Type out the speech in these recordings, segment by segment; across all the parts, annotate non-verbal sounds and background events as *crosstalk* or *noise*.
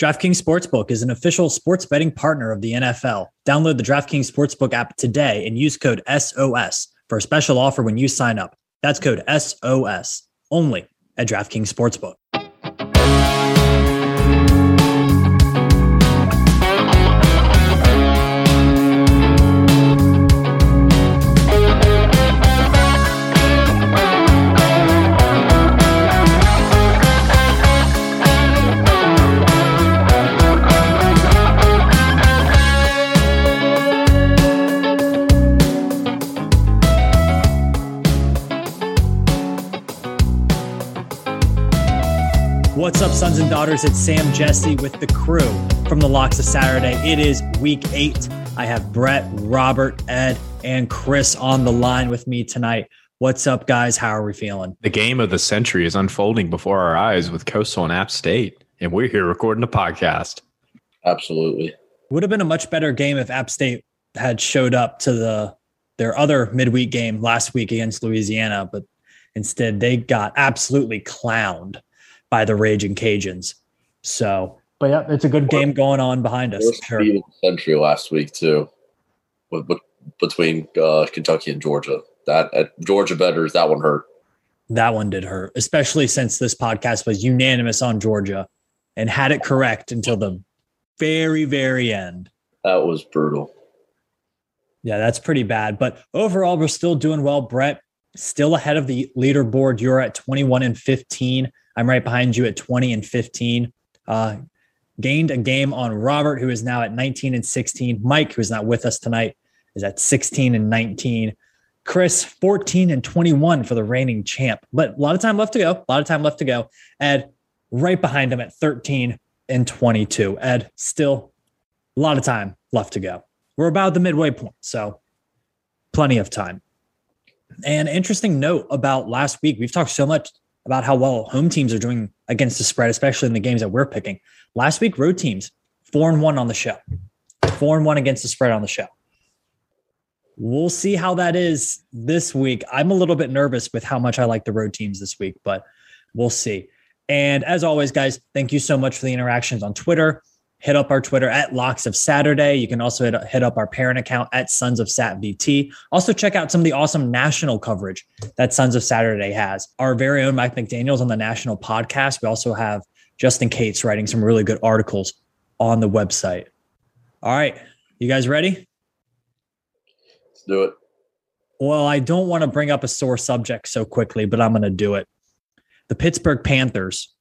DraftKings Sportsbook is an official sports betting partner of the NFL. Download the DraftKings Sportsbook app today and use code SOS for a special offer when you sign up. That's code SOS only at DraftKings Sportsbook. What's up, sons and daughters? It's Sam Jesse with the crew from the Locks of Saturday. It is week eight. I have Brett, Robert, Ed, and Chris on the line with me tonight. What's up, guys? How are we feeling? The game of the century is unfolding before our eyes with Coastal and App State, and we're here recording a podcast. Absolutely. Would have been a much better game if App State had showed up to the their other midweek game last week against Louisiana, but instead they got absolutely clowned by the Raging Cajuns. So, but yeah, it's a good game going on behind us. Sure. Century last week too, with, with, between uh, Kentucky and Georgia. That uh, Georgia betters that one hurt. That one did hurt, especially since this podcast was unanimous on Georgia and had it correct until the very, very end. That was brutal. Yeah, that's pretty bad. But overall, we're still doing well. Brett, still ahead of the leaderboard. You're at 21 and 15. I'm right behind you at 20 and 15. Uh, gained a game on Robert, who is now at 19 and 16. Mike, who's not with us tonight, is at 16 and 19. Chris, 14 and 21 for the reigning champ, but a lot of time left to go. A lot of time left to go. Ed, right behind him at 13 and 22. Ed, still a lot of time left to go. We're about the midway point, so plenty of time. And interesting note about last week, we've talked so much about how well home teams are doing against the spread, especially in the games that we're picking. Last week, road teams four and one on the show, four and one against the spread on the show. We'll see how that is this week. I'm a little bit nervous with how much I like the road teams this week, but we'll see. And as always, guys, thank you so much for the interactions on Twitter hit up our Twitter at Locks of Saturday. You can also hit, hit up our parent account at Sons of Sat VT. Also, check out some of the awesome national coverage that Sons of Saturday has. Our very own Mike McDaniels on the national podcast. We also have Justin Cates writing some really good articles on the website. All right, you guys ready? Let's do it. Well, I don't want to bring up a sore subject so quickly, but I'm going to do it. The Pittsburgh Panthers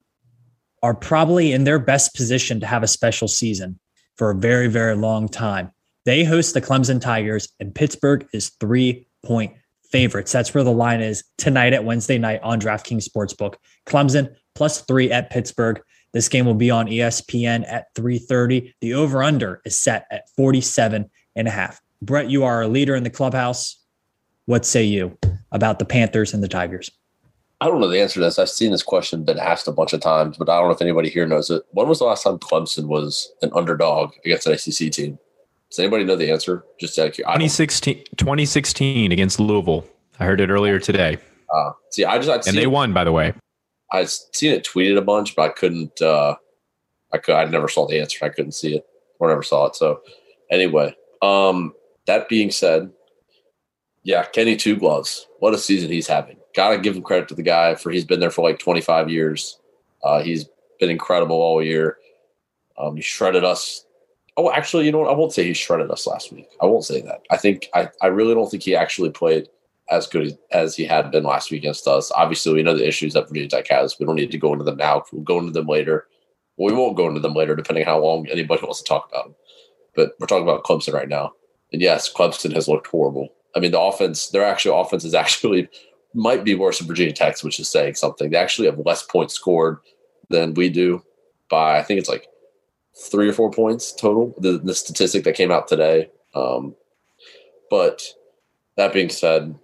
are probably in their best position to have a special season for a very, very long time. They host the Clemson Tigers, and Pittsburgh is three point favorites. That's where the line is tonight at Wednesday night on DraftKings Sportsbook. Clemson plus three at Pittsburgh. This game will be on ESPN at 3:30. The over/under is set at 47 and a half. Brett, you are a leader in the clubhouse. What say you about the Panthers and the Tigers? I don't know the answer to this. I've seen this question been asked a bunch of times, but I don't know if anybody here knows it. When was the last time Clemson was an underdog against an SEC team? Does anybody know the answer? Just out of 2016, 2016 against Louisville. I heard it earlier today. Uh, see, I just I'd and they it, won, by the way. I've seen it tweeted a bunch, but I couldn't. Uh, I could. I never saw the answer. I couldn't see it or never saw it. So, anyway, um, that being said, yeah, Kenny Two Gloves. What a season he's having got to give him credit to the guy for he's been there for like 25 years. Uh, he's been incredible all year. Um, he shredded us. Oh, actually, you know what? I won't say he shredded us last week. I won't say that. I think I, I really don't think he actually played as good as he had been last week against us. Obviously, we know the issues that Virginia Tech has. We don't need to go into them now. We'll go into them later. We won't go into them later, depending how long anybody wants to talk about them. But we're talking about Clemson right now. And yes, Clemson has looked horrible. I mean, the offense, their actual offense is *laughs* actually might be worse than Virginia Tech, which is saying something. They actually have less points scored than we do by I think it's like three or four points total. The, the statistic that came out today. Um, but that being said,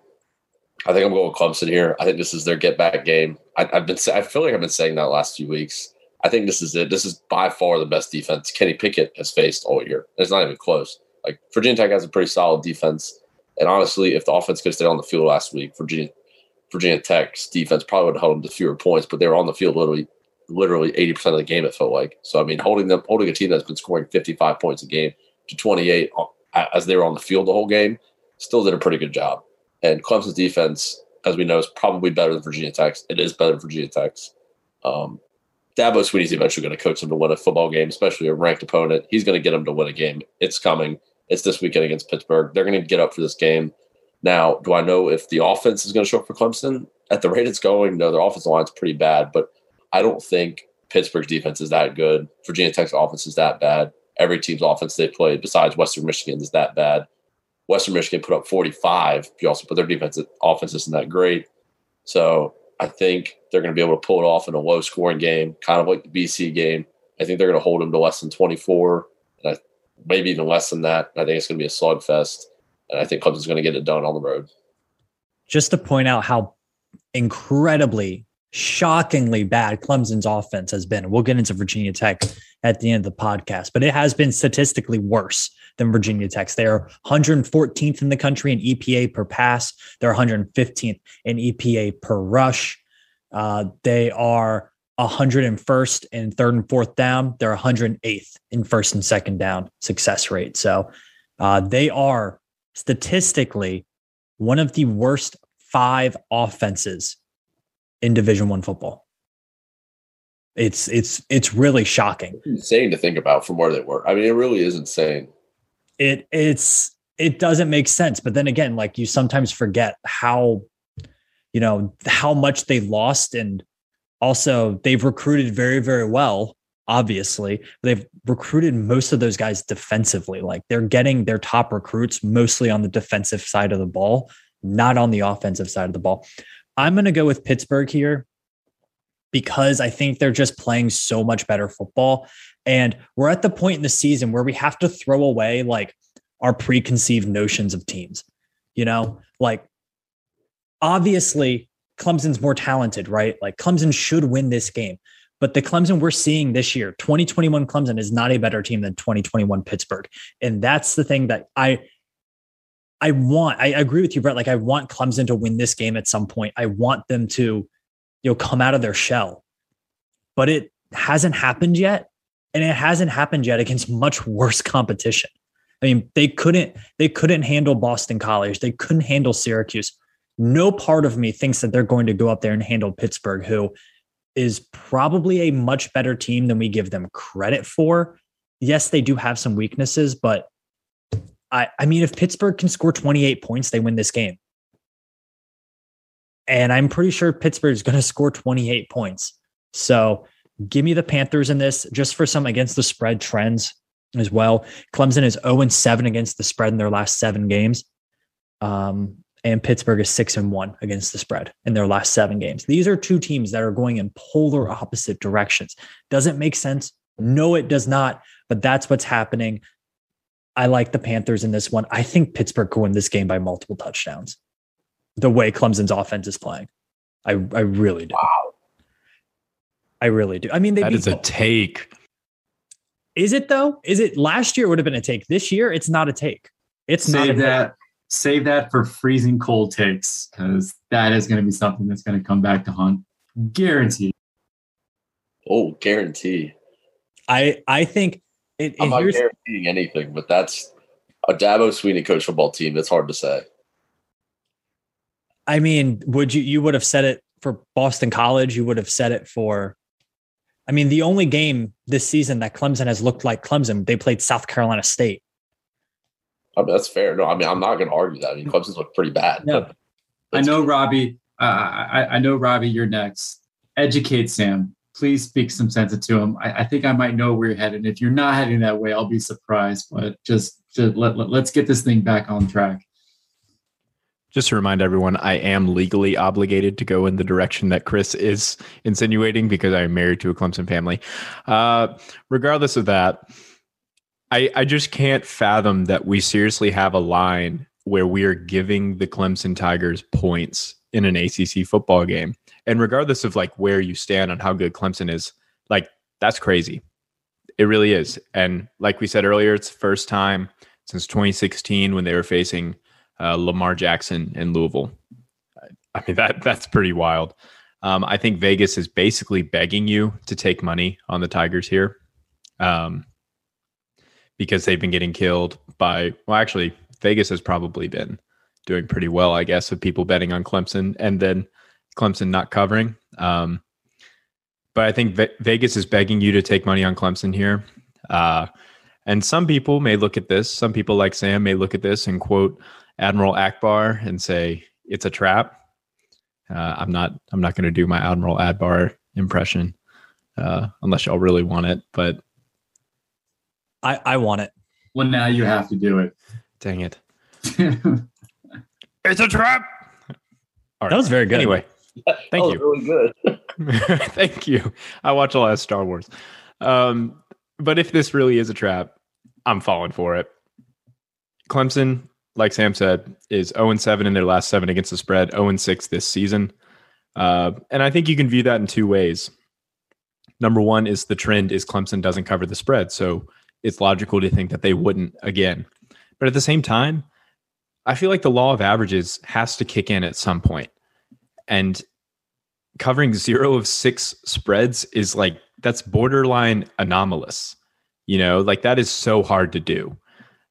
I think I'm going with Clemson here. I think this is their get back game. I, have been I feel like I've been saying that last few weeks. I think this is it. This is by far the best defense Kenny Pickett has faced all year. It's not even close. Like Virginia Tech has a pretty solid defense. And honestly, if the offense could stay on the field last week, Virginia Virginia Tech's defense probably would have held them to fewer points, but they were on the field literally literally 80% of the game, it felt like. So, I mean, holding them, holding a team that's been scoring 55 points a game to 28 uh, as they were on the field the whole game, still did a pretty good job. And Clemson's defense, as we know, is probably better than Virginia Tech's. It is better than Virginia Tech's. Um, Dabo Swinney's eventually going to coach them to win a football game, especially a ranked opponent. He's going to get them to win a game. It's coming. It's this weekend against Pittsburgh. They're going to get up for this game. Now, do I know if the offense is going to show up for Clemson? At the rate it's going, no, their offensive line's pretty bad, but I don't think Pittsburgh's defense is that good. Virginia Tech's offense is that bad. Every team's offense they played, besides Western Michigan, is that bad. Western Michigan put up 45. You also put their defense offense isn't that great. So I think they're going to be able to pull it off in a low scoring game, kind of like the BC game. I think they're going to hold them to less than 24, and I, maybe even less than that. I think it's going to be a slugfest, and I think Clemson's going to get it done on the road. Just to point out how incredibly, shockingly bad Clemson's offense has been. We'll get into Virginia Tech at the end of the podcast, but it has been statistically worse than Virginia Tech's. They're 114th in the country in EPA per pass. They're 115th in EPA per rush. Uh, they are 101st in third and fourth down. They're 108th in first and second down success rate. So uh, they are statistically one of the worst five offenses in Division One football. It's it's it's really shocking. insane to think about from where they were. I mean, it really is insane it it's it doesn't make sense. But then again, like you sometimes forget how you know how much they lost and also they've recruited very very well obviously they've recruited most of those guys defensively like they're getting their top recruits mostly on the defensive side of the ball not on the offensive side of the ball i'm going to go with pittsburgh here because i think they're just playing so much better football and we're at the point in the season where we have to throw away like our preconceived notions of teams. You know, like obviously Clemson's more talented, right? Like Clemson should win this game. But the Clemson we're seeing this year, 2021 Clemson is not a better team than 2021 Pittsburgh. And that's the thing that I I want. I agree with you, Brett. Like I want Clemson to win this game at some point. I want them to, you know, come out of their shell. But it hasn't happened yet and it hasn't happened yet against much worse competition. I mean, they couldn't they couldn't handle Boston College. They couldn't handle Syracuse. No part of me thinks that they're going to go up there and handle Pittsburgh, who is probably a much better team than we give them credit for. Yes, they do have some weaknesses, but I, I mean, if Pittsburgh can score 28 points, they win this game. And I'm pretty sure Pittsburgh is going *laughs* to score 28 points. So Give me the Panthers in this just for some against the spread trends as well. Clemson is 0 7 against the spread in their last seven games. Um, and Pittsburgh is six and one against the spread in their last seven games. These are two teams that are going in polar opposite directions. Does it make sense? No, it does not. But that's what's happening. I like the Panthers in this one. I think Pittsburgh could win this game by multiple touchdowns. The way Clemson's offense is playing, I I really do. Wow. I really do. I mean, they that is a take. Is it though? Is it last year? Would have been a take. This year, it's not a take. It's save not that. Take. Save that for freezing cold takes because that is going to be something that's going to come back to haunt. Guaranteed. Oh, guarantee. I I think it, I'm not guaranteeing anything, but that's a Dabo Swinney coach football team. It's hard to say. I mean, would you you would have said it for Boston College? You would have said it for I mean, the only game this season that Clemson has looked like Clemson, they played South Carolina State. I mean, that's fair. No, I mean, I'm not going to argue that. I mean, Clemson's looked pretty bad. Yeah. I know, Robbie. Uh, I, I, know, Robbie, you're next. Educate Sam. Please speak some sense into him. I, I, think I might know where you're headed. If you're not heading that way, I'll be surprised. But just, just let, let, let's get this thing back on track. Just to remind everyone, I am legally obligated to go in the direction that Chris is insinuating because I'm married to a Clemson family. Uh, regardless of that, I, I just can't fathom that we seriously have a line where we are giving the Clemson Tigers points in an ACC football game. And regardless of like where you stand on how good Clemson is, like that's crazy. It really is. And like we said earlier, it's the first time since 2016 when they were facing uh, Lamar Jackson in Louisville. I mean that that's pretty wild. Um, I think Vegas is basically begging you to take money on the Tigers here, um, because they've been getting killed by. Well, actually, Vegas has probably been doing pretty well, I guess, of people betting on Clemson and then Clemson not covering. Um, but I think Ve- Vegas is begging you to take money on Clemson here. Uh, and some people may look at this. Some people like Sam may look at this and quote Admiral Ackbar and say it's a trap. Uh, I'm not. I'm not going to do my Admiral Ackbar impression uh, unless y'all really want it. But I I want it. Well, now you have to do it. Dang it! it's a trap. All right. That was very good. Anyway, thank you. Really good. *laughs* *laughs* thank you. I watch a lot of Star Wars. Um, but if this really is a trap, I'm falling for it. Clemson, like Sam said, is 0 7 in their last seven against the spread, 0 6 this season. Uh, and I think you can view that in two ways. Number one is the trend is Clemson doesn't cover the spread. So it's logical to think that they wouldn't again. But at the same time, I feel like the law of averages has to kick in at some point. And covering zero of six spreads is like that's borderline anomalous. You know, like that is so hard to do.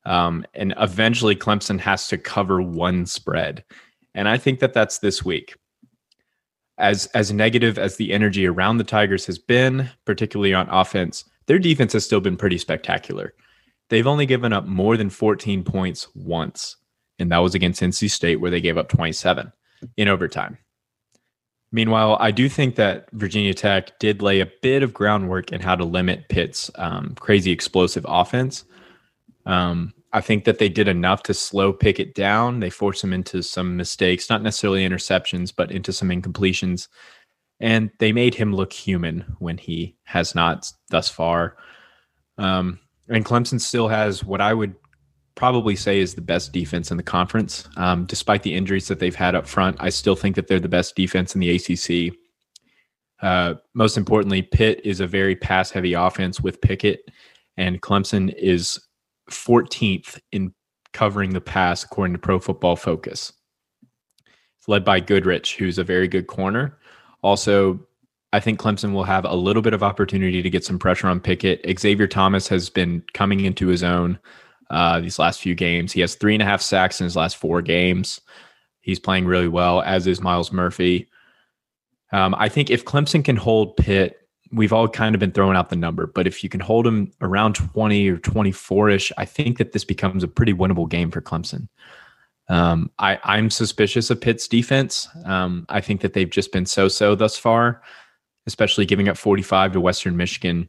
Um, and eventually Clemson has to cover one spread. And I think that that's this week. As as negative as the energy around the Tigers has been, particularly on offense, their defense has still been pretty spectacular. They've only given up more than 14 points once, and that was against NC State where they gave up 27 in overtime. Meanwhile, I do think that Virginia Tech did lay a bit of groundwork in how to limit Pitt's um, crazy explosive offense. Um, I think that they did enough to slow Pickett down. They forced him into some mistakes, not necessarily interceptions, but into some incompletions. And they made him look human when he has not thus far. Um, and Clemson still has what I would probably say is the best defense in the conference. Um, despite the injuries that they've had up front, I still think that they're the best defense in the ACC. Uh, most importantly, Pitt is a very pass heavy offense with Pickett, and Clemson is 14th in covering the pass according to Pro Football Focus. It's led by Goodrich, who's a very good corner. Also, I think Clemson will have a little bit of opportunity to get some pressure on Pickett. Xavier Thomas has been coming into his own uh, these last few games. He has three and a half sacks in his last four games. He's playing really well, as is Myles Murphy. Um, I think if Clemson can hold Pitt, we've all kind of been throwing out the number, but if you can hold them around 20 or 24 ish, I think that this becomes a pretty winnable game for Clemson. Um, I, I'm suspicious of Pitt's defense. Um, I think that they've just been so so thus far, especially giving up 45 to Western Michigan.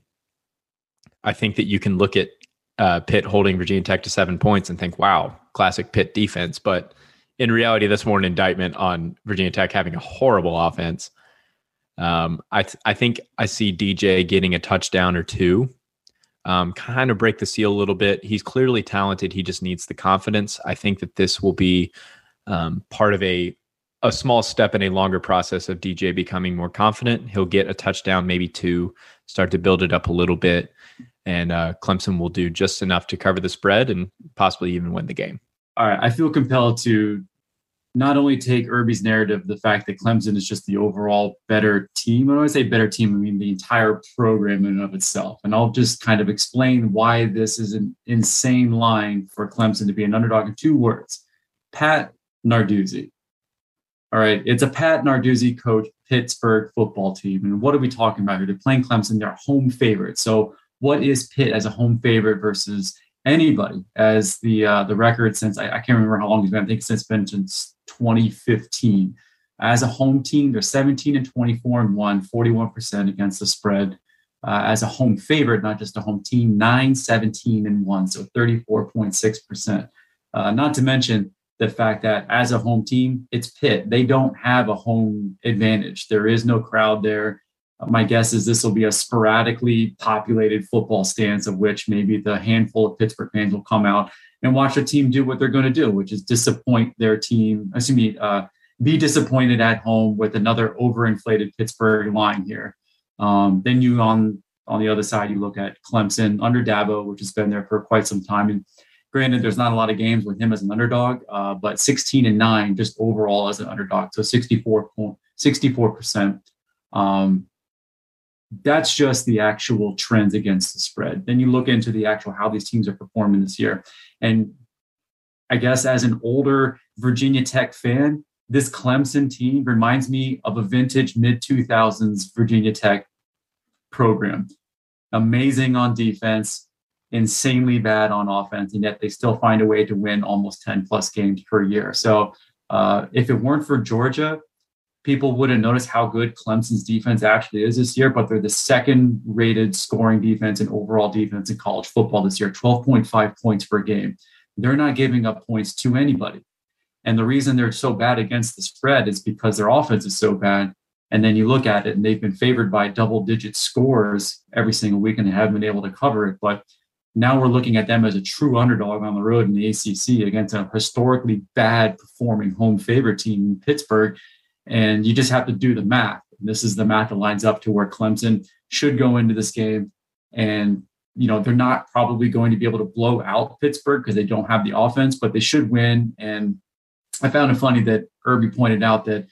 I think that you can look at uh, Pitt holding Virginia Tech to seven points and think, wow, classic Pitt defense. But in reality, that's more an indictment on Virginia Tech having a horrible offense. Um, I th- I think I see DJ getting a touchdown or two, um, kind of break the seal a little bit. He's clearly talented. He just needs the confidence. I think that this will be um, part of a a small step in a longer process of DJ becoming more confident. He'll get a touchdown, maybe two, start to build it up a little bit and uh, Clemson will do just enough to cover the spread and possibly even win the game. All right, I feel compelled to not only take Irby's narrative, the fact that Clemson is just the overall better team. When I say better team, I mean the entire program in and of itself. And I'll just kind of explain why this is an insane line for Clemson to be an underdog in two words: Pat Narduzzi. All right, it's a Pat Narduzzi coach Pittsburgh football team. And what are we talking about here? They're playing Clemson, they're home favorite. So what is Pitt as a home favorite versus anybody as the uh, the record since I, I, can't remember how long it's been. I think it's been since 2015. As a home team, they're 17 and 24 and one, 41% against the spread. Uh, as a home favorite, not just a home team, 9, 17 and one, so 34.6%. Uh, not to mention the fact that as a home team, it's Pitt. They don't have a home advantage. There is no crowd there. My guess is this will be a sporadically populated football stance of which maybe the handful of Pittsburgh fans will come out and watch a team do what they're going to do, which is disappoint their team. Excuse me, uh, be disappointed at home with another overinflated Pittsburgh line here. Um, then you on on the other side, you look at Clemson under Dabo, which has been there for quite some time. And granted, there's not a lot of games with him as an underdog, uh, but 16 and nine just overall as an underdog. So 64, 64%. Um, that's just the actual trends against the spread. Then you look into the actual how these teams are performing this year. And I guess as an older Virginia Tech fan, this Clemson team reminds me of a vintage mid 2000s Virginia Tech program. Amazing on defense, insanely bad on offense, and yet they still find a way to win almost 10 plus games per year. So uh, if it weren't for Georgia, people wouldn't notice how good Clemson's defense actually is this year, but they're the second rated scoring defense and overall defense in college football this year 12.5 points per game. They're not giving up points to anybody. And the reason they're so bad against the spread is because their offense is so bad. And then you look at it and they've been favored by double digit scores every single week and they haven't been able to cover it. But now we're looking at them as a true underdog on the road in the ACC against a historically bad performing home favorite team in Pittsburgh. And you just have to do the math. This is the math that lines up to where Clemson should go into this game. And, you know, they're not probably going to be able to blow out Pittsburgh because they don't have the offense, but they should win. And I found it funny that Irby pointed out that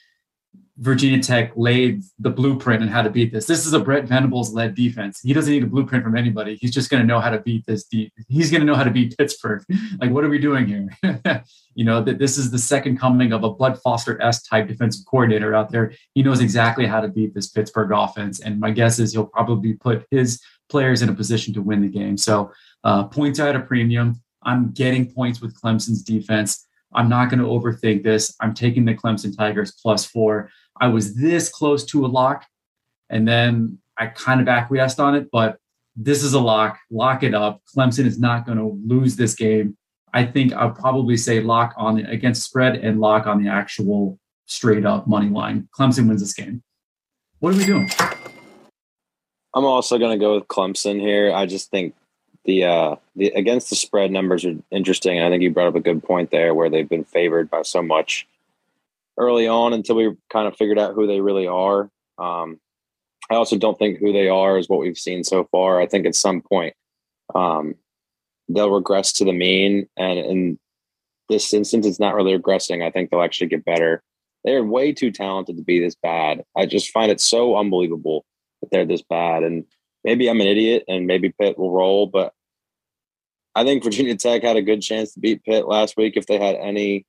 Virginia Tech laid the blueprint on how to beat this. This is a Brent Venables led defense. He doesn't need a blueprint from anybody. He's just going to know how to beat this. He's going to know how to beat Pittsburgh. *laughs* like, what are we doing here? *laughs* you know, that this is the second coming of a Bud Foster S type defensive coordinator out there. He knows exactly how to beat this Pittsburgh offense. And my guess is he'll probably put his players in a position to win the game. So, uh, points at a premium. I'm getting points with Clemson's defense. I'm not going to overthink this. I'm taking the Clemson Tigers plus four. I was this close to a lock, and then I kind of acquiesced on it, but this is a lock. Lock it up. Clemson is not going to lose this game. I think I'll probably say lock on the against spread and lock on the actual straight up money line. Clemson wins this game. What are we doing? I'm also going to go with Clemson here. I just think the uh the against the spread numbers are interesting. I think you brought up a good point there where they've been favored by so much early on until we kind of figured out who they really are. Um, I also don't think who they are is what we've seen so far. I think at some point um, they'll regress to the mean, and in this instance, it's not really regressing. I think they'll actually get better. They're way too talented to be this bad. I just find it so unbelievable that they're this bad. And maybe I'm an idiot, and maybe Pitt will roll, but I think Virginia Tech had a good chance to beat Pitt last week if they had any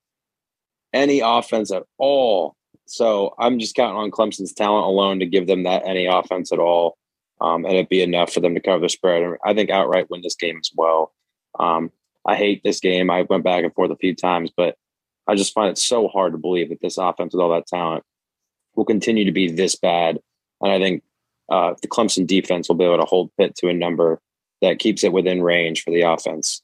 any offense at all. So I'm just counting on Clemson's talent alone to give them that any offense at all. Um, and it'd be enough for them to cover the spread. I think outright win this game as well. Um, I hate this game. I went back and forth a few times, but I just find it so hard to believe that this offense with all that talent will continue to be this bad. And I think uh, the Clemson defense will be able to hold Pitt to a number that keeps it within range for the offense.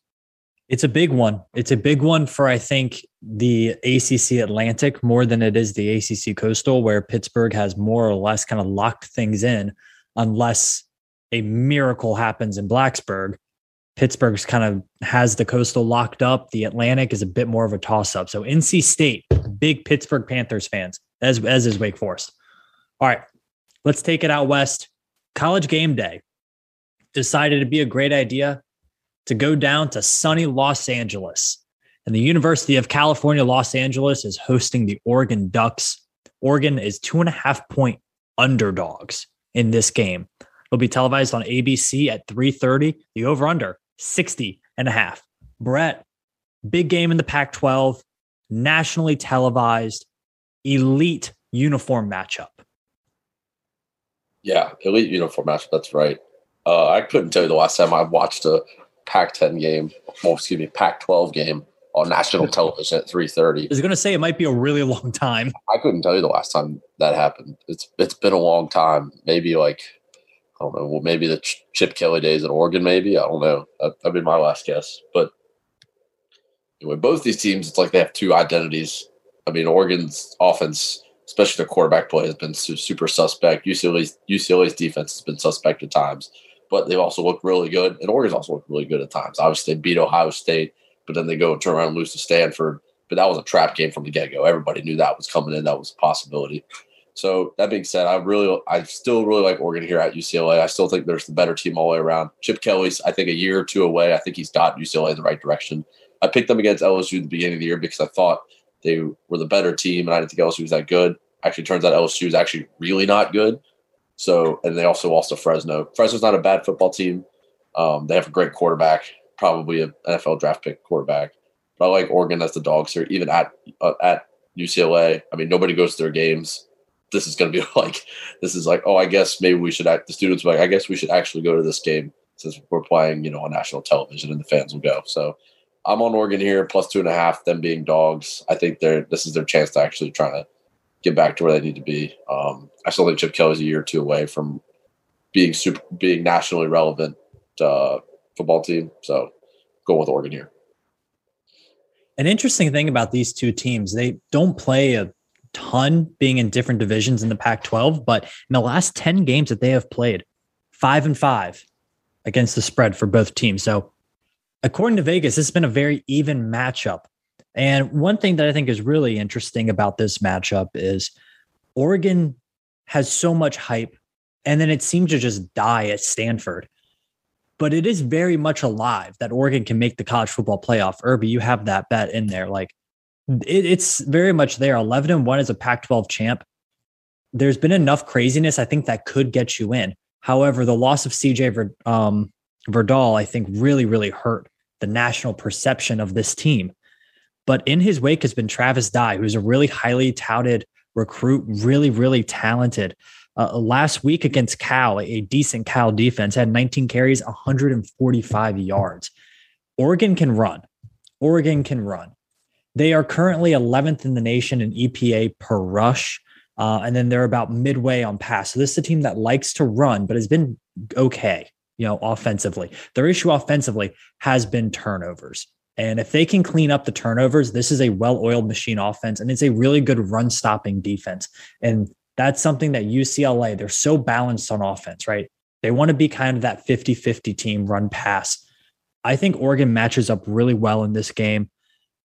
It's a big one. It's a big one for, I think, the ACC Atlantic more than it is the ACC Coastal, where Pittsburgh has more or less kind of locked things in, unless a miracle happens in Blacksburg. Pittsburgh's kind of has the Coastal locked up. The Atlantic is a bit more of a toss up. So, NC State, big Pittsburgh Panthers fans, as, as is Wake Forest. All right, let's take it out west. College game day decided to be a great idea to go down to sunny Los Angeles. And the University of California, Los Angeles is hosting the Oregon Ducks. Oregon is two and a half point underdogs in this game. It'll be televised on ABC at 3:30. The over/under 60 and a half. Brett, big game in the Pac-12, nationally televised, elite uniform matchup. Yeah, elite uniform matchup. That's right. Uh, I couldn't tell you the last time I watched a Pac-10 game, well, excuse me, Pac-12 game on national *laughs* television at 3:30. I was going to say it might be a really long time. I couldn't tell you the last time that happened. It's it's been a long time. Maybe like I don't know. Well, maybe the Chip Kelly days at Oregon. Maybe I don't know. That, that'd be my last guess. But anyway, both these teams, it's like they have two identities. I mean, Oregon's offense, especially the quarterback play, has been super suspect. UCLA's UCLA's defense has been suspect at times but they've also looked really good. And Oregon's also looked really good at times. Obviously, they beat Ohio State, but then they go and turn around and lose to Stanford. But that was a trap game from the get go. Everybody knew that was coming in. That was a possibility. So that being said, I really, I still really like Oregon here at UCLA. I still think there's the better team all the way around. Chip Kelly's, I think, a year or two away. I think he's got UCLA in the right direction. I picked them against LSU at the beginning of the year because I thought they were the better team, and I didn't think LSU was that good. Actually, turns out LSU is actually really not good. So, and they also lost to Fresno. Fresno's not a bad football team. Um, they have a great quarterback, probably an NFL draft pick quarterback. But I like Oregon as the dogs here, even at uh, at UCLA. I mean, nobody goes to their games. This is going to be *laughs* like, this is like, oh, I guess maybe we should act. The students like, I guess we should actually go to this game since we're playing, you know, on national television and the fans will go. So I'm on Oregon here, plus two and a half. Them being dogs, I think they're this is their chance to actually try to get back to where they need to be. Um, I still think Chip Kelly's a year or two away from being super, being nationally relevant uh, football team. So go with Oregon here. An interesting thing about these two teams, they don't play a ton being in different divisions in the Pac 12, but in the last 10 games that they have played, five and five against the spread for both teams. So, according to Vegas, this has been a very even matchup. And one thing that I think is really interesting about this matchup is Oregon has so much hype, and then it seems to just die at Stanford. But it is very much alive that Oregon can make the college football playoff. Irby, you have that bet in there. Like it, it's very much there. 11 and 1 as a Pac 12 champ. There's been enough craziness, I think, that could get you in. However, the loss of CJ um, Verdell, I think, really, really hurt the national perception of this team. But in his wake has been Travis Dye, who's a really highly touted recruit, really, really talented. Uh, last week against Cal, a decent Cal defense, had 19 carries, 145 yards. Oregon can run. Oregon can run. They are currently 11th in the nation in EPA per rush. Uh, and then they're about midway on pass. So this is a team that likes to run, but has been okay, you know, offensively. Their issue offensively has been turnovers. And if they can clean up the turnovers, this is a well-oiled machine offense, and it's a really good run-stopping defense. And that's something that UCLA, they're so balanced on offense, right? They want to be kind of that 50-50 team run pass. I think Oregon matches up really well in this game.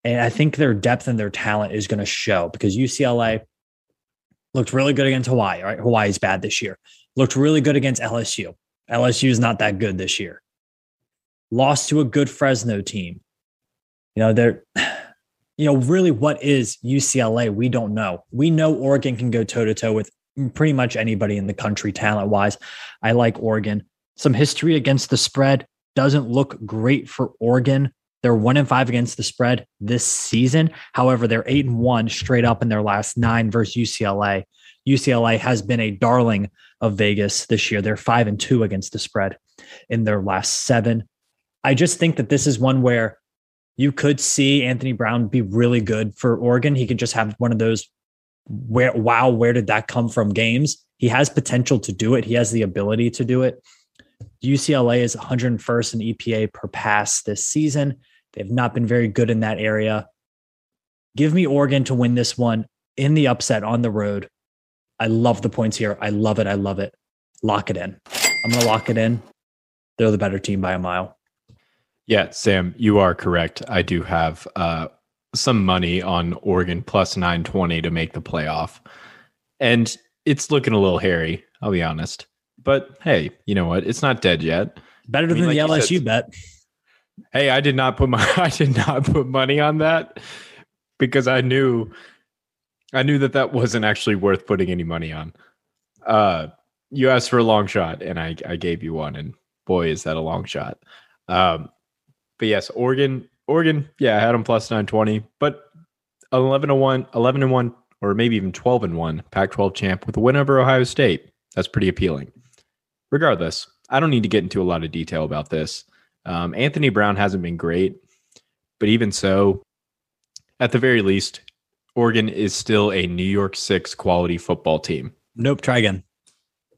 And I think their depth and their talent is going to show because UCLA looked really good against Hawaii, right? Hawaii's bad this year. Looked really good against LSU. LSU is not that good this year. Lost to a good Fresno team. You know, they're, *sighs* you know, really what is UCLA? We don't know. We know Oregon can go toe to toe with pretty much anybody in the country talent wise. I like Oregon. Some history against the spread doesn't look great for Oregon. They're one and five against the spread this season. However, they're eight and one straight up in their last nine versus UCLA. UCLA has been a darling of Vegas this year. They're five and two against the spread in their last seven. I just think that this is one where you could see Anthony Brown be really good for Oregon. He could just have one of those where wow, where did that come from games? He has potential to do it. He has the ability to do it. UCLA is 101st in EPA per pass this season. They've not been very good in that area. Give me Oregon to win this one in the upset on the road. I love the points here. I love it. I love it. Lock it in. I'm going to lock it in. They're the better team by a mile. Yeah, Sam, you are correct. I do have uh, some money on Oregon plus 920 to make the playoff. And it's looking a little hairy, I'll be honest. But hey, you know what? It's not dead yet. Better I mean, than like the LSU said, bet. Hey, I did not put my *laughs* I did not put money on that because I knew I knew that that wasn't actually worth putting any money on. Uh, you asked for a long shot, and I I gave you one, and boy, is that a long shot. Um, but yes, Oregon, Oregon, yeah, I had them plus nine twenty, but eleven to one, 11 and one, or maybe even twelve and one, Pac-12 champ with a win over Ohio State. That's pretty appealing. Regardless, I don't need to get into a lot of detail about this. Um, Anthony Brown hasn't been great, but even so, at the very least, Oregon is still a New York Six quality football team. Nope. Try again.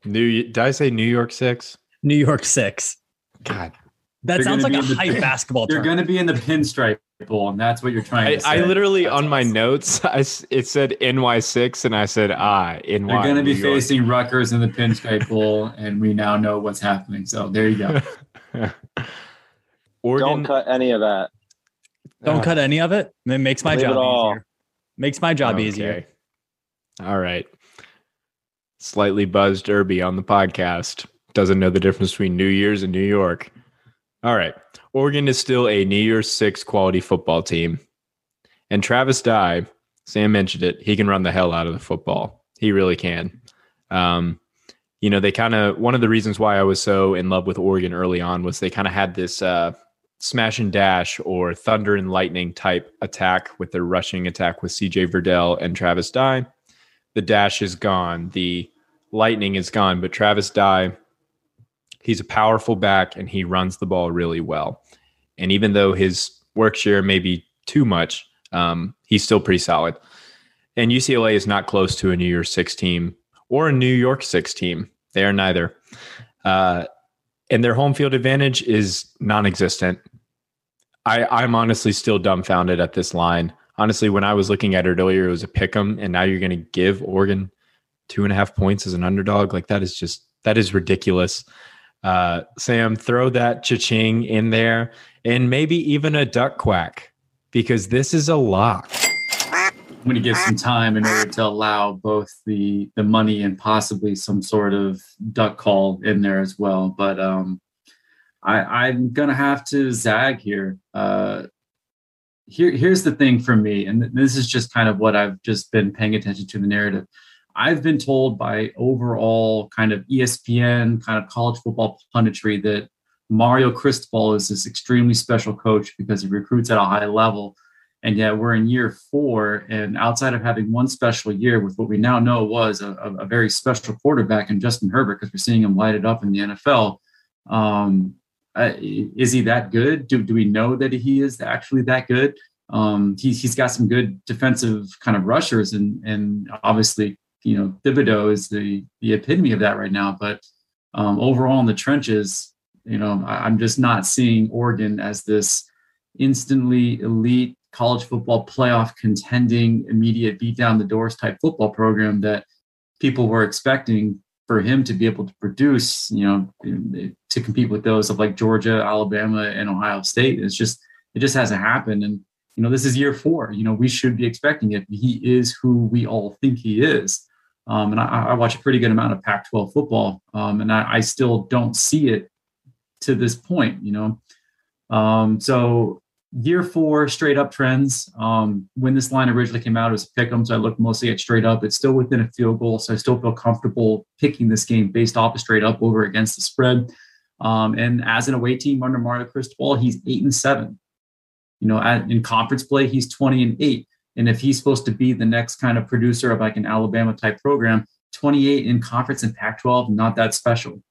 New? Did I say New York Six? New York Six. God, that sounds like a hype pin, basketball. You're going to be in the pinstripe bowl, and that's what you're trying I, to say. I literally that's on awesome. my notes, *laughs* I, it said NY six, and I said ah NY. You're going to be facing Rutgers in the pinstripe bowl, and we now know what's happening. So there you go. *laughs* Oregon, Don't cut any of that. Don't uh, cut any of it. It makes my job easier. Makes my job okay. easier. All right. Slightly buzzed Irby on the podcast. Doesn't know the difference between New Year's and New York. All right. Oregon is still a New Year's Six quality football team. And Travis Dye, Sam mentioned it, he can run the hell out of the football. He really can. Um, you know, they kind of one of the reasons why I was so in love with Oregon early on was they kind of had this uh, smash and dash or thunder and lightning type attack with their rushing attack with CJ Verdell and Travis Dye. The dash is gone, the lightning is gone, but Travis Dye, he's a powerful back and he runs the ball really well. And even though his work share may be too much, um, he's still pretty solid. And UCLA is not close to a New Year's Six team or a New York Six team. They are neither. Uh, and their home field advantage is non-existent. I, I'm honestly still dumbfounded at this line. Honestly, when I was looking at it earlier, it was a pick 'em, and now you're going to give Oregon two and a half points as an underdog. Like that is just that is ridiculous. Uh, Sam, throw that cha-ching in there, and maybe even a duck quack because this is a lock. I'm going to give some time in order to allow both the the money and possibly some sort of duck call in there as well. But um, I, I'm going to have to zag here. Uh, here, here's the thing for me, and this is just kind of what I've just been paying attention to the narrative. I've been told by overall kind of ESPN, kind of college football punditry that Mario Cristobal is this extremely special coach because he recruits at a high level and yet we're in year four. And outside of having one special year with what we now know was a, a very special quarterback in Justin Herbert, because we're seeing him light it up in the NFL. Um, uh, is he that good? Do, do we know that he is actually that good? Um, he's, he's got some good defensive kind of rushers, and and obviously, you know, Thibodeaux is the the epitome of that right now. But um, overall in the trenches, you know, I, I'm just not seeing Oregon as this instantly elite college football playoff contending, immediate beat down the doors type football program that people were expecting for him to be able to produce, you know, to compete with those of like Georgia, Alabama, and Ohio State. It's just, it just hasn't happened. And, you know, this is year four. You know, we should be expecting it. He is who we all think he is. Um, and I, I, watch a pretty good amount of Pac 12 football. Um, and I, I, still don't see it to this point, you know. Um, so year four straight up trends. Um, when this line originally came out, it was pick 'em, so I looked mostly at straight up. It's still within a field goal, so I still feel comfortable picking this game based off a straight up over against the spread. Um, and as an away team under Mario Cristobal, he's eight and seven. You know, at, in conference play, he's 20 and eight. And if he's supposed to be the next kind of producer of like an Alabama type program, 28 in conference and Pac 12, not that special.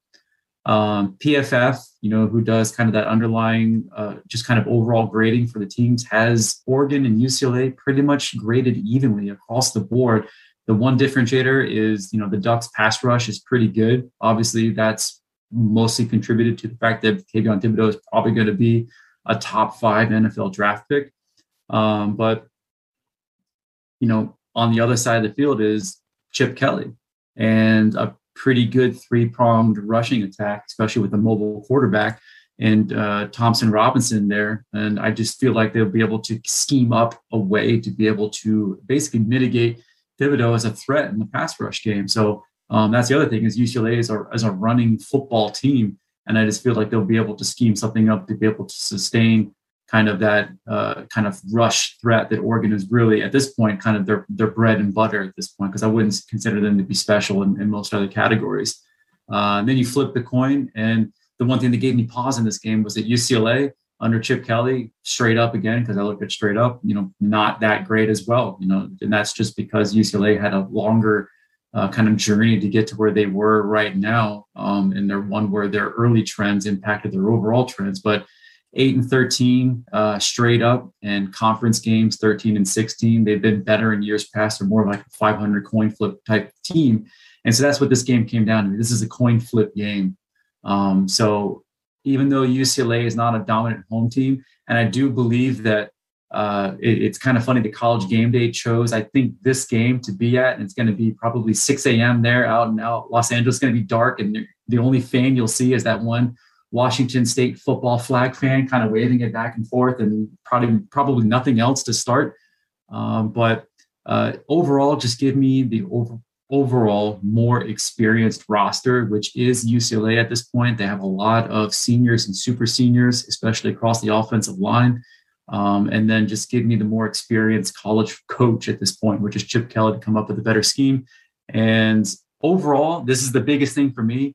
Um, PFF, you know, who does kind of that underlying, uh, just kind of overall grading for the teams, has Oregon and UCLA pretty much graded evenly across the board. The one differentiator is, you know, the Ducks pass rush is pretty good. Obviously, that's mostly contributed to the fact that Kayvon Thibodeaux is probably going to be a top five NFL draft pick. Um, but, you know, on the other side of the field is Chip Kelly and a pretty good three pronged rushing attack, especially with a mobile quarterback and uh, Thompson Robinson there. And I just feel like they'll be able to scheme up a way to be able to basically mitigate Thibodeaux as a threat in the pass rush game. So um, that's the other thing is UCLA is a, is a running football team. And I just feel like they'll be able to scheme something up to be able to sustain kind of that uh, kind of rush threat that Oregon is really at this point kind of their their bread and butter at this point because I wouldn't consider them to be special in, in most other categories. Uh, and then you flip the coin, and the one thing that gave me pause in this game was that UCLA under Chip Kelly straight up again because I looked at straight up, you know, not that great as well, you know, and that's just because UCLA had a longer uh, kind of journey to get to where they were right now, um, and they're one where their early trends impacted their overall trends, but eight and 13 uh, straight up and conference games 13 and 16 they've been better in years past. They're more like a 500 coin flip type team. And so that's what this game came down to. This is a coin flip game. Um, so even though ucla is not a dominant home team and i do believe that uh, it, it's kind of funny the college game day chose i think this game to be at and it's going to be probably 6 a.m there out in out. Los angeles going to be dark and the only fan you'll see is that one Washington State football flag fan, kind of waving it back and forth, and probably probably nothing else to start. Um, but uh, overall, just give me the over, overall more experienced roster, which is UCLA at this point. They have a lot of seniors and super seniors, especially across the offensive line. Um, and then just give me the more experienced college coach at this point, which is Chip Kelly to come up with a better scheme. And overall, this is the biggest thing for me.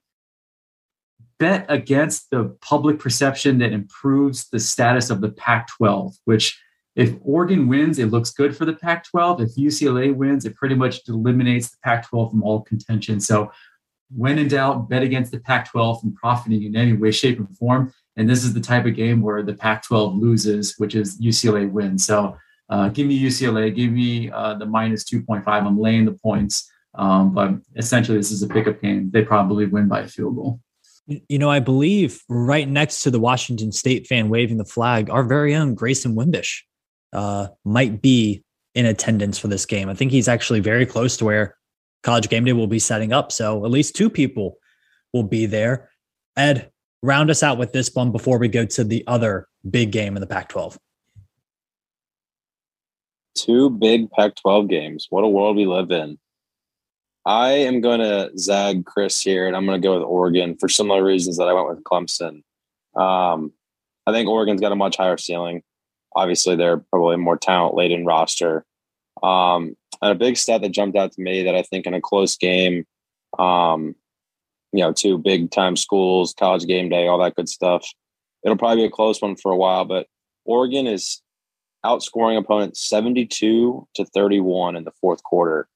Bet against the public perception that improves the status of the Pac 12, which if Oregon wins, it looks good for the Pac 12. If UCLA wins, it pretty much eliminates the Pac 12 from all contention. So, when in doubt, bet against the Pac 12 from profiting in any way, shape, or form. And this is the type of game where the Pac 12 loses, which is UCLA wins. So, uh, give me UCLA, give me uh, the minus 2.5. I'm laying the points. Um, but essentially, this is a pickup game. They probably win by a field goal. You know, I believe right next to the Washington State fan waving the flag, our very own Grayson Wimbish uh, might be in attendance for this game. I think he's actually very close to where College Game Day will be setting up. So at least two people will be there. Ed, round us out with this one before we go to the other big game in the Pac 12. Two big Pac 12 games. What a world we live in. I am going to zag Chris here, and I'm going to go with Oregon for similar reasons that I went with Clemson. Um, I think Oregon's got a much higher ceiling. Obviously, they're probably more talent laden roster. Um, and a big stat that jumped out to me that I think in a close game, um, you know, two big time schools, college game day, all that good stuff. It'll probably be a close one for a while, but Oregon is outscoring opponents 72 to 31 in the fourth quarter.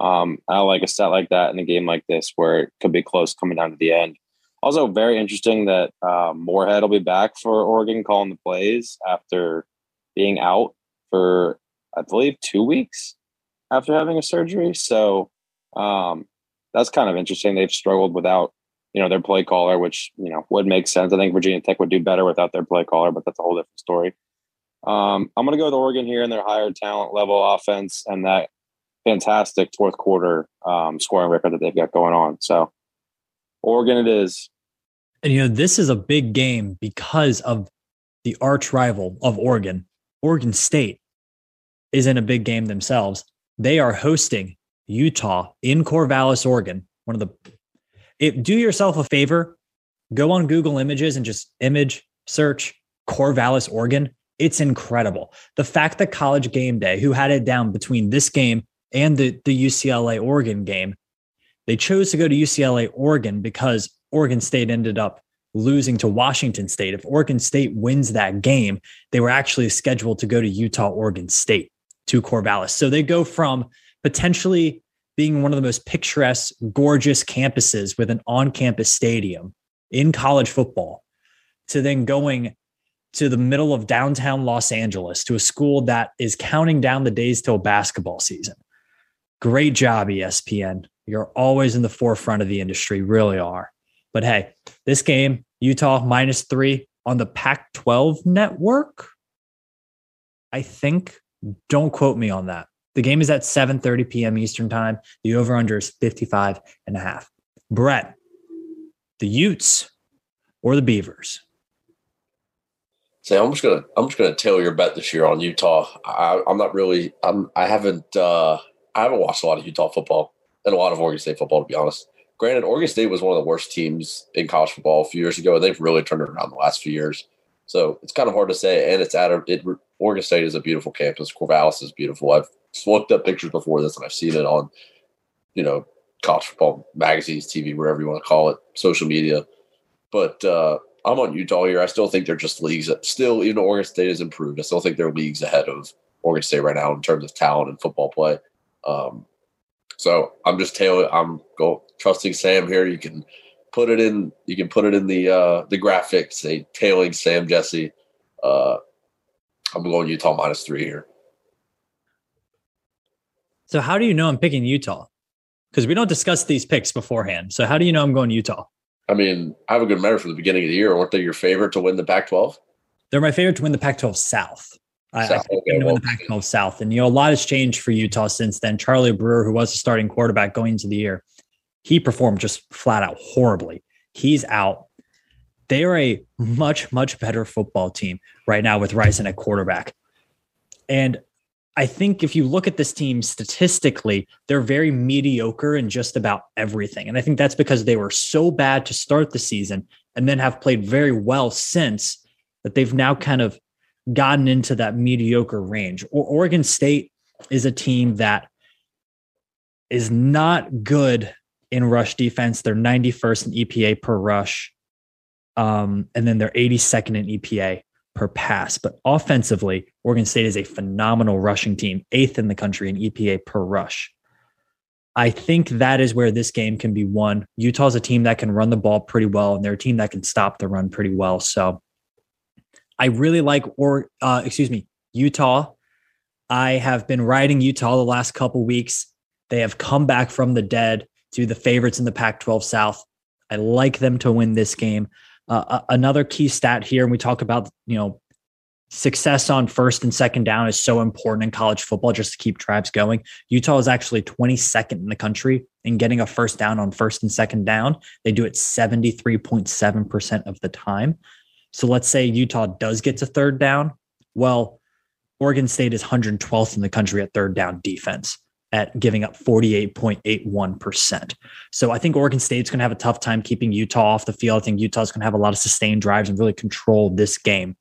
Um, I like a stat like that in a game like this where it could be close coming down to the end. Also, very interesting that uh, Moorhead will be back for Oregon calling the plays after being out for, I believe, two weeks after having a surgery. So um, that's kind of interesting. They've struggled without, you know, their play caller, which you know would make sense. I think Virginia Tech would do better without their play caller, but that's a whole different story. Um, I'm going to go with Oregon here in their higher talent level offense and that fantastic fourth quarter um, scoring record that they've got going on. So, Oregon, it is. And you know, this is a big game because of the arch rival of Oregon. Oregon State is in a big game themselves. They are hosting Utah in Corvallis, Oregon. One of the if, do yourself a favor, go on Google Images and just image search Corvallis, Oregon. It's incredible. The fact that College Game Day, who had it down between this game and the, the UCLA Oregon game. They chose to go to UCLA Oregon because Oregon State ended up losing to Washington State. If Oregon State wins that game, they were actually scheduled to go to Utah Oregon State to Corvallis. So they go from potentially being one of the most picturesque, gorgeous campuses with an on campus stadium in college football to then going to the middle of downtown Los Angeles to a school that is counting down the days till basketball season. Great job, ESPN. You're always in the forefront of the industry, really are. But hey, this game, Utah minus three on the Pac 12 network. I think, don't quote me on that. The game is at 7:30 p.m. Eastern time. The over-under is 55 and a half. Brett, the Utes or the Beavers? Say, I'm just gonna I'm just gonna tail your bet this year on Utah. I, am not really I'm I haven't uh I haven't watched a lot of Utah football and a lot of Oregon State football, to be honest. Granted, Oregon State was one of the worst teams in college football a few years ago, and they've really turned it around the last few years. So it's kind of hard to say. And it's at a, it, Oregon State is a beautiful campus. Corvallis is beautiful. I've looked up pictures before this, and I've seen it on, you know, college football magazines, TV, wherever you want to call it, social media. But uh, I'm on Utah here. I still think they're just leagues. That Still, even Oregon State has improved, I still think they're leagues ahead of Oregon State right now in terms of talent and football play. Um, so I'm just tailing. I'm go trusting Sam here. You can put it in. You can put it in the uh, the graphics. Say tailing Sam Jesse. Uh, I'm going Utah minus three here. So how do you know I'm picking Utah? Because we don't discuss these picks beforehand. So how do you know I'm going Utah? I mean, I have a good memory from the beginning of the year. Weren't they your favorite to win the Pac-12? They're my favorite to win the Pac-12 South. I, South, I okay, well, the Pac-12 South, and you know a lot has changed for Utah since then. Charlie Brewer, who was a starting quarterback going into the year, he performed just flat out horribly. He's out. They are a much much better football team right now with Rising at quarterback, and I think if you look at this team statistically, they're very mediocre in just about everything, and I think that's because they were so bad to start the season and then have played very well since that they've now kind of gotten into that mediocre range. Or Oregon State is a team that is not good in rush defense. They're 91st in EPA per rush. Um, and then they're 82nd in EPA per pass. But offensively, Oregon State is a phenomenal rushing team, eighth in the country in EPA per rush. I think that is where this game can be won. Utah's a team that can run the ball pretty well, and they're a team that can stop the run pretty well. So I really like, or uh, excuse me, Utah. I have been riding Utah the last couple weeks. They have come back from the dead to the favorites in the Pac 12 South. I like them to win this game. Uh, another key stat here, and we talk about, you know, success on first and second down is so important in college football just to keep tribes going. Utah is actually 22nd in the country in getting a first down on first and second down. They do it 73.7% of the time. So let's say Utah does get to third down. Well, Oregon State is 112th in the country at third down defense at giving up 48.81%. So I think Oregon State's going to have a tough time keeping Utah off the field. I think Utah's going to have a lot of sustained drives and really control this game.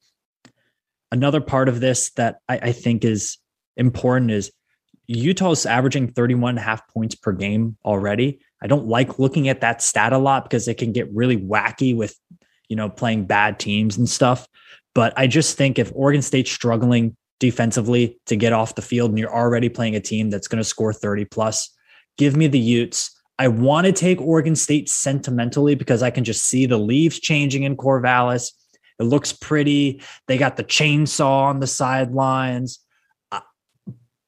Another part of this that I, I think is important is Utah's averaging 31 and a half points per game already. I don't like looking at that stat a lot because it can get really wacky with, you know, playing bad teams and stuff. But I just think if Oregon State's struggling defensively to get off the field and you're already playing a team that's going to score 30 plus, give me the Utes. I want to take Oregon State sentimentally because I can just see the leaves changing in Corvallis. It looks pretty. They got the chainsaw on the sidelines. Uh,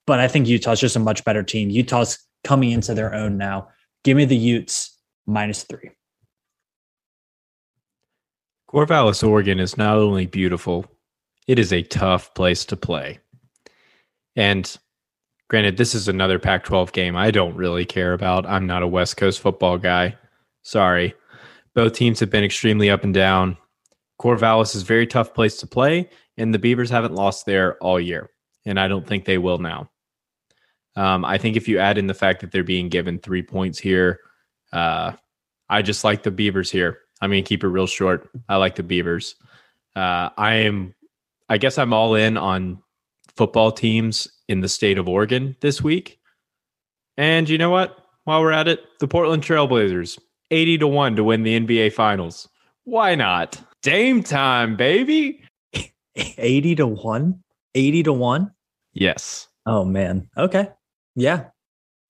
but I think Utah's just a much better team. Utah's coming into their own now. Give me the Utes minus three. Corvallis, Oregon is not only beautiful, it is a tough place to play. And granted, this is another Pac 12 game I don't really care about. I'm not a West Coast football guy. Sorry. Both teams have been extremely up and down. Corvallis is a very tough place to play, and the Beavers haven't lost there all year. And I don't think they will now. Um, I think if you add in the fact that they're being given three points here, uh, I just like the Beavers here. I'm going to keep it real short. I like the Beavers. Uh, I am I guess I'm all in on football teams in the state of Oregon this week. And you know what? While we're at it, the Portland Trailblazers, 80 to 1 to win the NBA Finals. Why not? Dame time, baby. *laughs* 80 to 1? 80 to 1? Yes. Oh man. Okay. Yeah.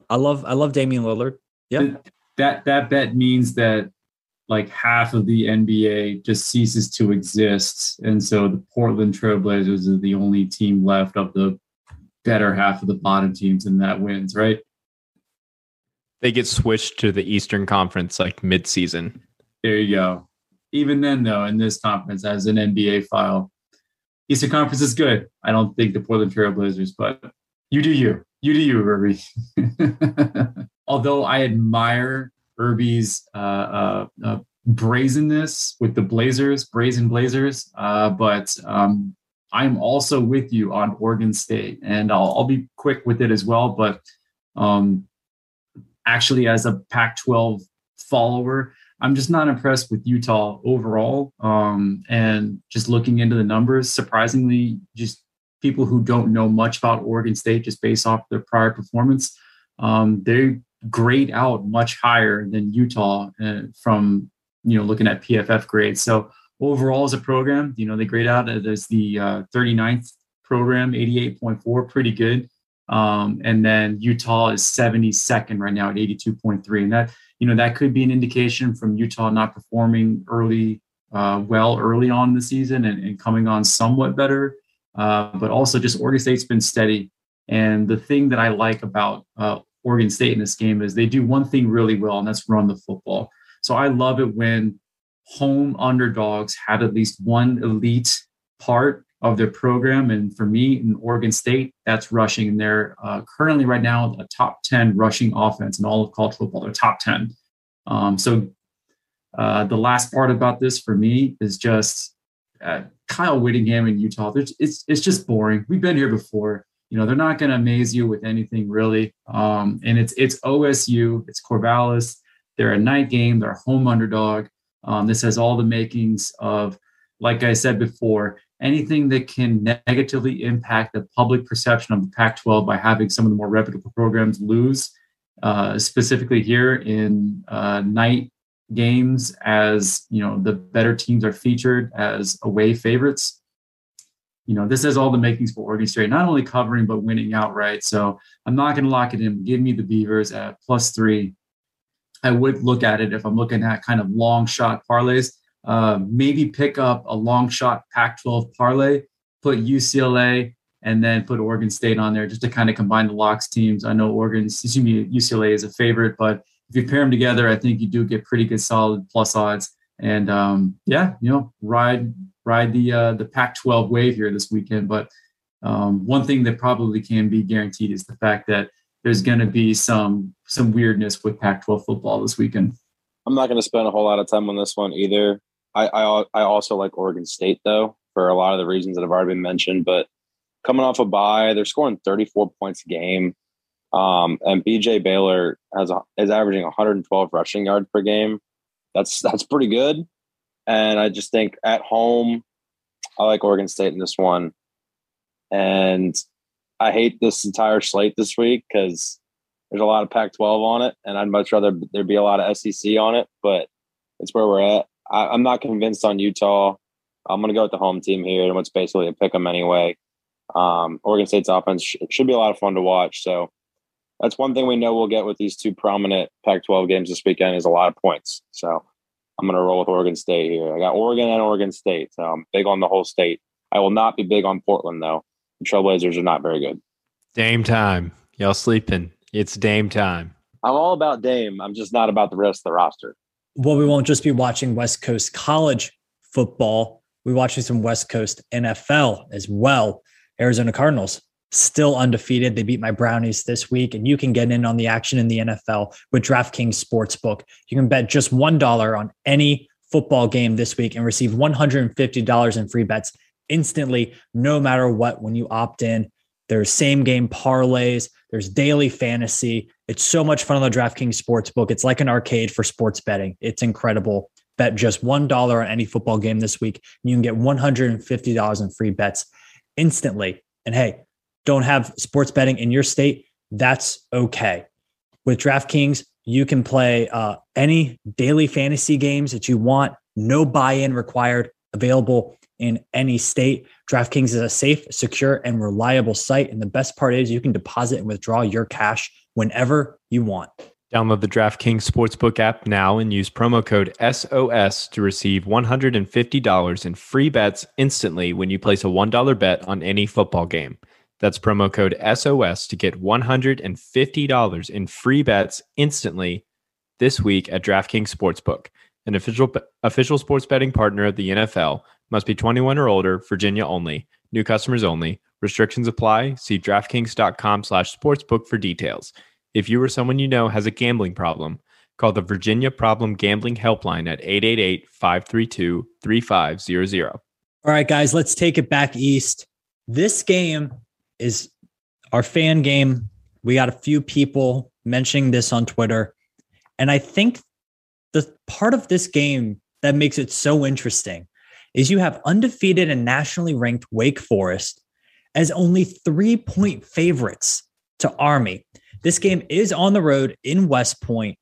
I love I love Damian Lillard. Yeah. That that bet means that like half of the NBA just ceases to exist. And so the Portland Trailblazers are the only team left of the better half of the bottom teams, and that wins, right? They get switched to the Eastern Conference like mid-season. There you go. Even then, though, in this conference, as an NBA file, Eastern Conference is good. I don't think the Portland Trailblazers, but you do you. You do you, Irby. *laughs* Although I admire Irby's uh, uh, uh, brazenness with the Blazers, brazen Blazers. Uh, but um, I'm also with you on Oregon State, and I'll, I'll be quick with it as well. But um, actually, as a Pac-12 follower, I'm just not impressed with Utah overall. Um, and just looking into the numbers, surprisingly, just people who don't know much about Oregon State just based off their prior performance, um, they grade out much higher than Utah uh, from you know looking at PFF grades. So overall as a program, you know they grade out as the uh, 39th program, 88.4, pretty good. Um, and then Utah is 72nd right now at 82.3, and that you know that could be an indication from Utah not performing early, uh, well early on in the season and, and coming on somewhat better. Uh, but also just Oregon State's been steady. And the thing that I like about uh, Oregon State in this game is they do one thing really well, and that's run the football. So I love it when home underdogs have at least one elite part of their program. And for me, in Oregon State, that's rushing. And they're uh, currently right now a top 10 rushing offense in all of college football. They're top 10. Um, so uh, the last part about this for me is just uh, Kyle Whittingham in Utah. It's, it's, it's just boring. We've been here before you know they're not going to amaze you with anything really. Um, and it's it's osu it's corvallis. They're a night game they're a home underdog. Um, this has all the makings of like i said before anything that can negatively impact the public perception of the pac 12 by having some of the more reputable programs lose uh, specifically here in uh, night games as you know the better teams are featured as away favorites you know this has all the makings for oregon state not only covering but winning outright. So i'm not going to lock it in. Give me the beavers at plus three. I would look at it if i'm looking at kind of long shot parlays. Uh, maybe pick up a long shot pac 12 parlay put ucla and then put oregon state on there just to kind of combine the locks teams. I know oregon excuse me ucla is a favorite but if you pair them together, I think you do get pretty good solid plus odds. And um, yeah, you know, ride ride the uh, the Pac-12 wave here this weekend. But um, one thing that probably can be guaranteed is the fact that there's going to be some some weirdness with Pac-12 football this weekend. I'm not going to spend a whole lot of time on this one either. I, I I also like Oregon State though for a lot of the reasons that have already been mentioned. But coming off a bye, they're scoring 34 points a game. Um, and BJ Baylor has a, is averaging 112 rushing yards per game. That's that's pretty good. And I just think at home, I like Oregon State in this one. And I hate this entire slate this week because there's a lot of Pac-12 on it, and I'd much rather there be a lot of SEC on it. But it's where we're at. I, am not convinced on Utah. I'm going to go with the home team here, and what's basically a pick 'em anyway. Um, Oregon State's offense sh- should be a lot of fun to watch. So that's one thing we know we'll get with these two prominent Pac-12 games this weekend is a lot of points. So I'm going to roll with Oregon State here. I got Oregon and Oregon State. So I'm big on the whole state. I will not be big on Portland though. The Trailblazers are not very good. Dame time. Y'all sleeping. It's Dame time. I'm all about Dame. I'm just not about the rest of the roster. Well, we won't just be watching West Coast college football. We're watching some West Coast NFL as well. Arizona Cardinals still undefeated. They beat my Brownies this week, and you can get in on the action in the NFL with DraftKings Sportsbook. You can bet just $1 on any football game this week and receive $150 in free bets instantly, no matter what, when you opt in. There's same game parlays, there's daily fantasy. It's so much fun on the DraftKings Sportsbook. It's like an arcade for sports betting. It's incredible. Bet just $1 on any football game this week. And you can get $150 in free bets instantly. And hey, don't have sports betting in your state, that's okay. With DraftKings, you can play uh, any daily fantasy games that you want, no buy in required, available in any state. DraftKings is a safe, secure, and reliable site. And the best part is you can deposit and withdraw your cash whenever you want. Download the DraftKings Sportsbook app now and use promo code SOS to receive $150 in free bets instantly when you place a $1 bet on any football game. That's promo code SOS to get $150 in free bets instantly this week at DraftKings Sportsbook, an official official sports betting partner of the NFL. Must be 21 or older, Virginia only. New customers only. Restrictions apply. See DraftKings.com/sportsbook for details. If you or someone you know has a gambling problem, call the Virginia Problem Gambling Helpline at 888-532-3500. All right, guys, let's take it back east. This game is our fan game. We got a few people mentioning this on Twitter. And I think the part of this game that makes it so interesting is you have undefeated and nationally ranked Wake Forest as only three point favorites to Army. This game is on the road in West Point.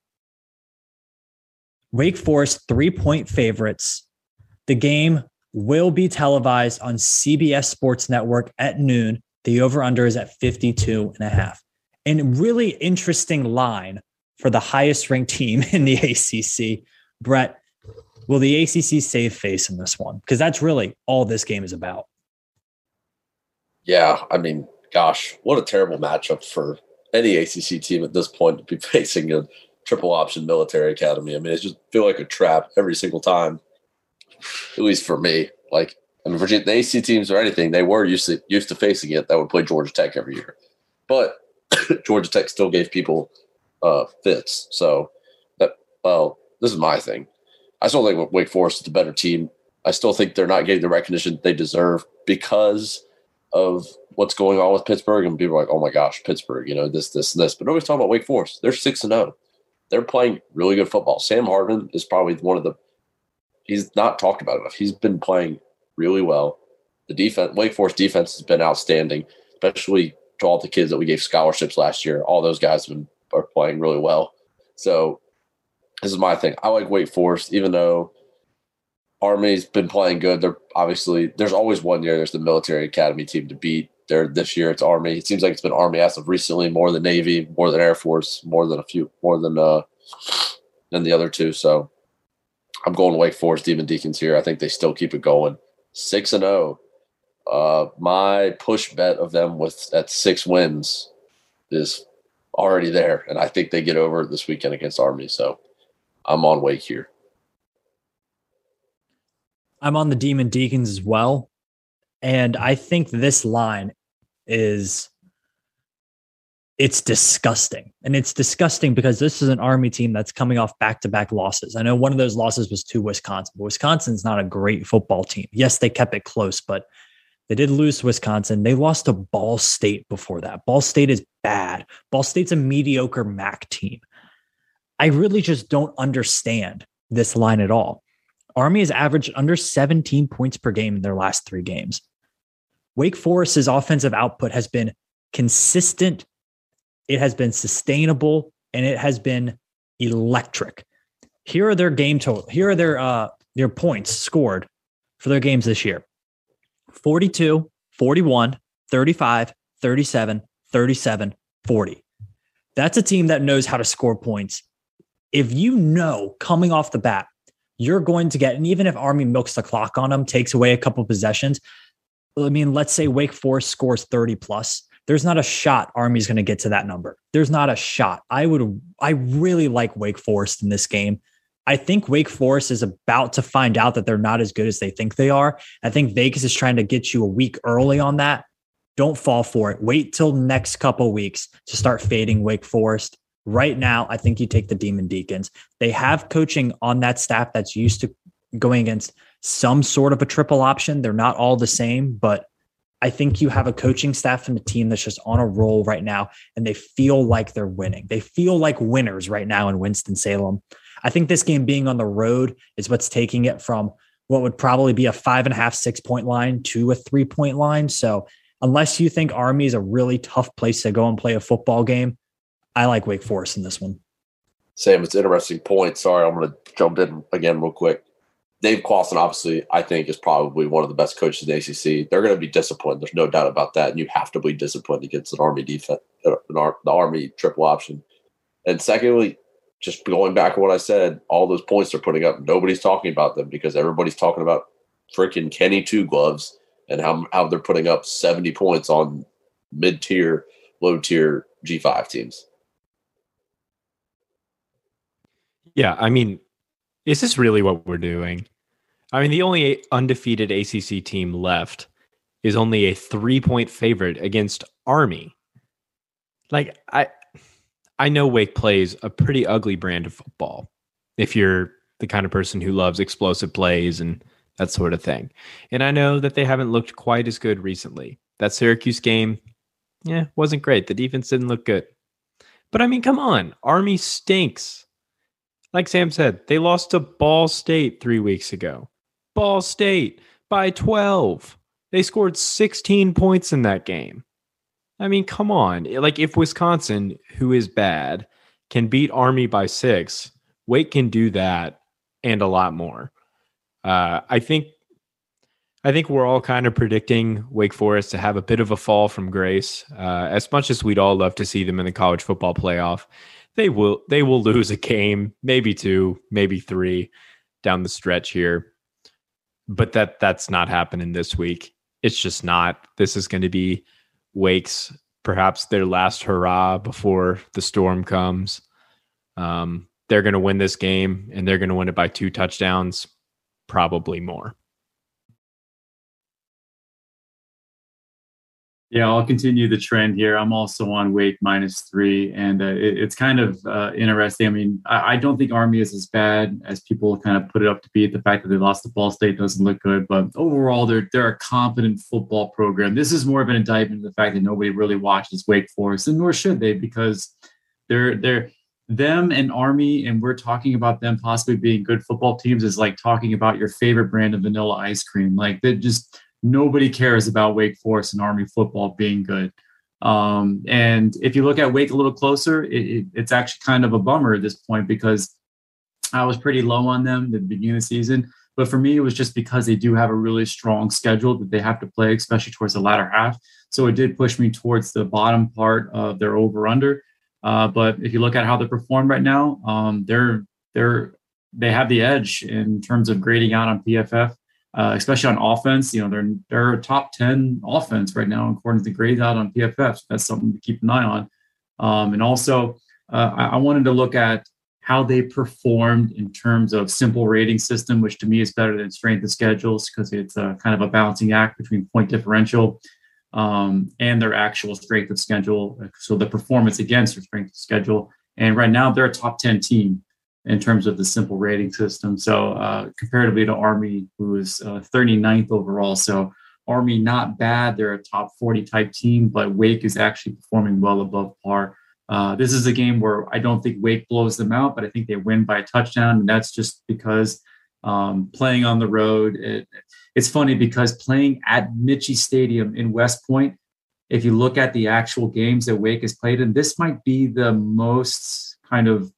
Wake Forest, three point favorites. The game will be televised on CBS Sports Network at noon. The over under is at 52 and a half. And really interesting line for the highest ranked team *laughs* in the ACC. Brett, will the ACC save face in this one? Because that's really all this game is about. Yeah. I mean, gosh, what a terrible matchup for any ACC team at this point to be *laughs* facing a triple option military academy. I mean, it just feel like a trap every single time, at least for me. Like, I mean, Virginia, the AC teams or anything, they were used to used to facing it. That would play Georgia Tech every year, but *coughs* Georgia Tech still gave people uh, fits. So that well, this is my thing. I still think Wake Forest is the better team. I still think they're not getting the recognition they deserve because of what's going on with Pittsburgh. And people are like, "Oh my gosh, Pittsburgh!" You know this, this, and this. But nobody's talking about Wake Forest. They're six and zero. They're playing really good football. Sam Hartman is probably one of the. He's not talked about enough. He's been playing really well. The defense, Wake Forest defense has been outstanding, especially to all the kids that we gave scholarships last year. All those guys have been are playing really well. So this is my thing. I like Wake Forest, even though Army's been playing good. They're obviously there's always one year there's the military academy team to beat. There this year it's Army. It seems like it's been Army as of recently more than Navy, more than Air Force, more than a few, more than uh than the other two. So I'm going Wake Forest Demon Deacons here. I think they still keep it going. Six and zero. Uh, my push bet of them with at six wins is already there, and I think they get over this weekend against Army. So I'm on Wake here. I'm on the Demon Deacons as well, and I think this line is it's disgusting. And it's disgusting because this is an Army team that's coming off back to back losses. I know one of those losses was to Wisconsin, but Wisconsin's not a great football team. Yes, they kept it close, but they did lose to Wisconsin. They lost to Ball State before that. Ball State is bad. Ball State's a mediocre MAC team. I really just don't understand this line at all. Army has averaged under 17 points per game in their last three games. Wake Forest's offensive output has been consistent, it has been sustainable, and it has been electric. Here are their game total. Here are their uh their points scored for their games this year. 42, 41, 35, 37, 37, 40. That's a team that knows how to score points. If you know coming off the bat, you're going to get, and even if Army milks the clock on them, takes away a couple possessions, I mean, let's say Wake Forest scores 30 plus. There's not a shot Army's going to get to that number. There's not a shot. I would, I really like Wake Forest in this game. I think Wake Forest is about to find out that they're not as good as they think they are. I think Vegas is trying to get you a week early on that. Don't fall for it. Wait till next couple weeks to start fading Wake Forest. Right now, I think you take the Demon Deacons. They have coaching on that staff that's used to going against some sort of a triple option. They're not all the same, but I think you have a coaching staff and a team that's just on a roll right now, and they feel like they're winning. They feel like winners right now in Winston-Salem. I think this game being on the road is what's taking it from what would probably be a five and a half, six point line to a three point line. So, unless you think Army is a really tough place to go and play a football game, I like Wake Forest in this one. Sam, it's interesting point. Sorry, I'm going to jump in again real quick. Dave Clawson, obviously, I think is probably one of the best coaches in the ACC. They're going to be disciplined. There's no doubt about that. And you have to be disciplined against an Army defense, an the Army triple option. And secondly, just going back to what I said, all those points they're putting up, nobody's talking about them because everybody's talking about freaking Kenny Two Gloves and how how they're putting up 70 points on mid tier, low tier G5 teams. Yeah, I mean, is this really what we're doing? I mean, the only undefeated ACC team left is only a three point favorite against Army. Like, I I know Wake plays a pretty ugly brand of football if you're the kind of person who loves explosive plays and that sort of thing. And I know that they haven't looked quite as good recently. That Syracuse game, yeah, wasn't great. The defense didn't look good. But I mean, come on. Army stinks. Like Sam said, they lost to Ball State three weeks ago. Ball State by 12. They scored 16 points in that game. I mean, come on. Like if Wisconsin, who is bad, can beat Army by six, Wake can do that and a lot more. Uh, I think I think we're all kind of predicting Wake Forest to have a bit of a fall from grace. Uh, as much as we'd all love to see them in the college football playoff, they will they will lose a game, maybe two, maybe three down the stretch here. But that that's not happening this week. It's just not. This is going to be Wake's perhaps their last hurrah before the storm comes. Um, they're going to win this game and they're going to win it by two touchdowns, probably more. Yeah, I'll continue the trend here. I'm also on Wake minus three, and uh, it, it's kind of uh, interesting. I mean, I, I, don't think Army is as bad as people kind of put it up to be. The fact that they lost to Ball State doesn't look good, but overall, they're they're a competent football program. This is more of an indictment of the fact that nobody really watches Wake Forest, and nor should they, because they're they're them and Army, and we're talking about them possibly being good football teams is like talking about your favorite brand of vanilla ice cream. Like they just nobody cares about Wake Forest and Army football being good. Um, and if you look at Wake a little closer, it, it, it's actually kind of a bummer at this point because I was pretty low on them the beginning of the season. But for me, it was just because they do have a really strong schedule that they have to play, especially towards the latter half. So it did push me towards the bottom part of their over under. Uh, but if you look at how they perform right now, um, they're they're they have the edge in terms of grading out on PFF, uh, especially on offense. You know, they're they're a top ten offense right now according to the grades out on PFF. So that's something to keep an eye on. Um, and also, uh, I, I wanted to look at how they performed in terms of simple rating system, which to me is better than strength of schedules because it's a kind of a balancing act between point differential um, and their actual strength of schedule. So the performance against their strength of schedule. And right now they're a top 10 team in terms of the simple rating system. So uh, comparatively to Army, who is uh, 39th overall. So Army not bad. They're a top 40 type team, but Wake is actually performing well above par. Uh, this is a game where I don't think Wake blows them out, but I think they win by a touchdown. And that's just because um, playing on the road. It, it's funny because playing at Michie Stadium in West Point, if you look at the actual games that Wake has played in, this might be the most kind of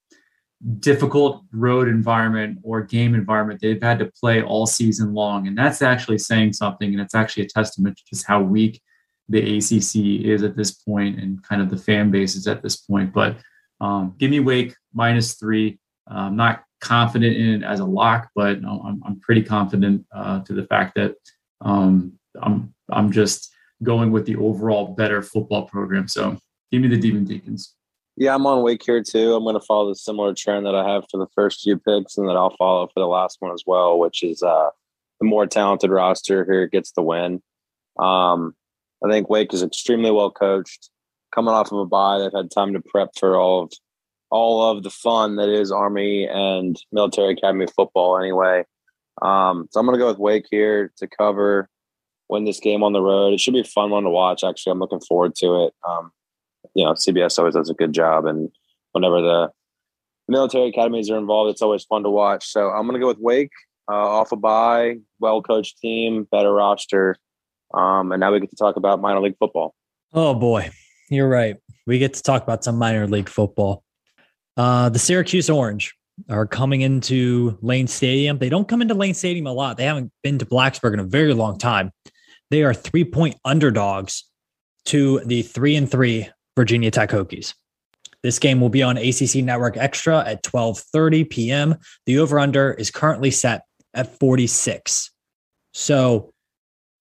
difficult road environment or game environment they've had to play all season long. And that's actually saying something. And it's actually a testament to just how weak the ACC is at this point and kind of the fan base is at this point. But um, give me Wake minus three. I'm um, not confident in it as a lock, but I'm, I'm pretty confident uh, to the fact that um, I'm I'm just going with the overall better football program. So give me the Demon Deacons. Yeah, I'm on Wake here too. I'm going to follow the similar trend that I have for the first few picks, and that I'll follow for the last one as well, which is uh, the more talented roster here gets the win. Um, I think Wake is extremely well coached, coming off of a bye. They've had time to prep for all of all of the fun that is Army and Military Academy football anyway. Um, so I'm going to go with Wake here to cover, win this game on the road. It should be a fun one to watch. Actually, I'm looking forward to it. Um, you know, CBS always does a good job, and whenever the military academies are involved, it's always fun to watch. So I'm going to go with Wake uh, off a bye, well coached team, better roster, um, and now we get to talk about minor league football. Oh boy, you're right. We get to talk about some minor league football. Uh, the Syracuse Orange are coming into Lane Stadium. They don't come into Lane Stadium a lot. They haven't been to Blacksburg in a very long time. They are three point underdogs to the three and three Virginia Tech Hokies. This game will be on ACC Network Extra at 12:30 p.m. The over/under is currently set at 46. So,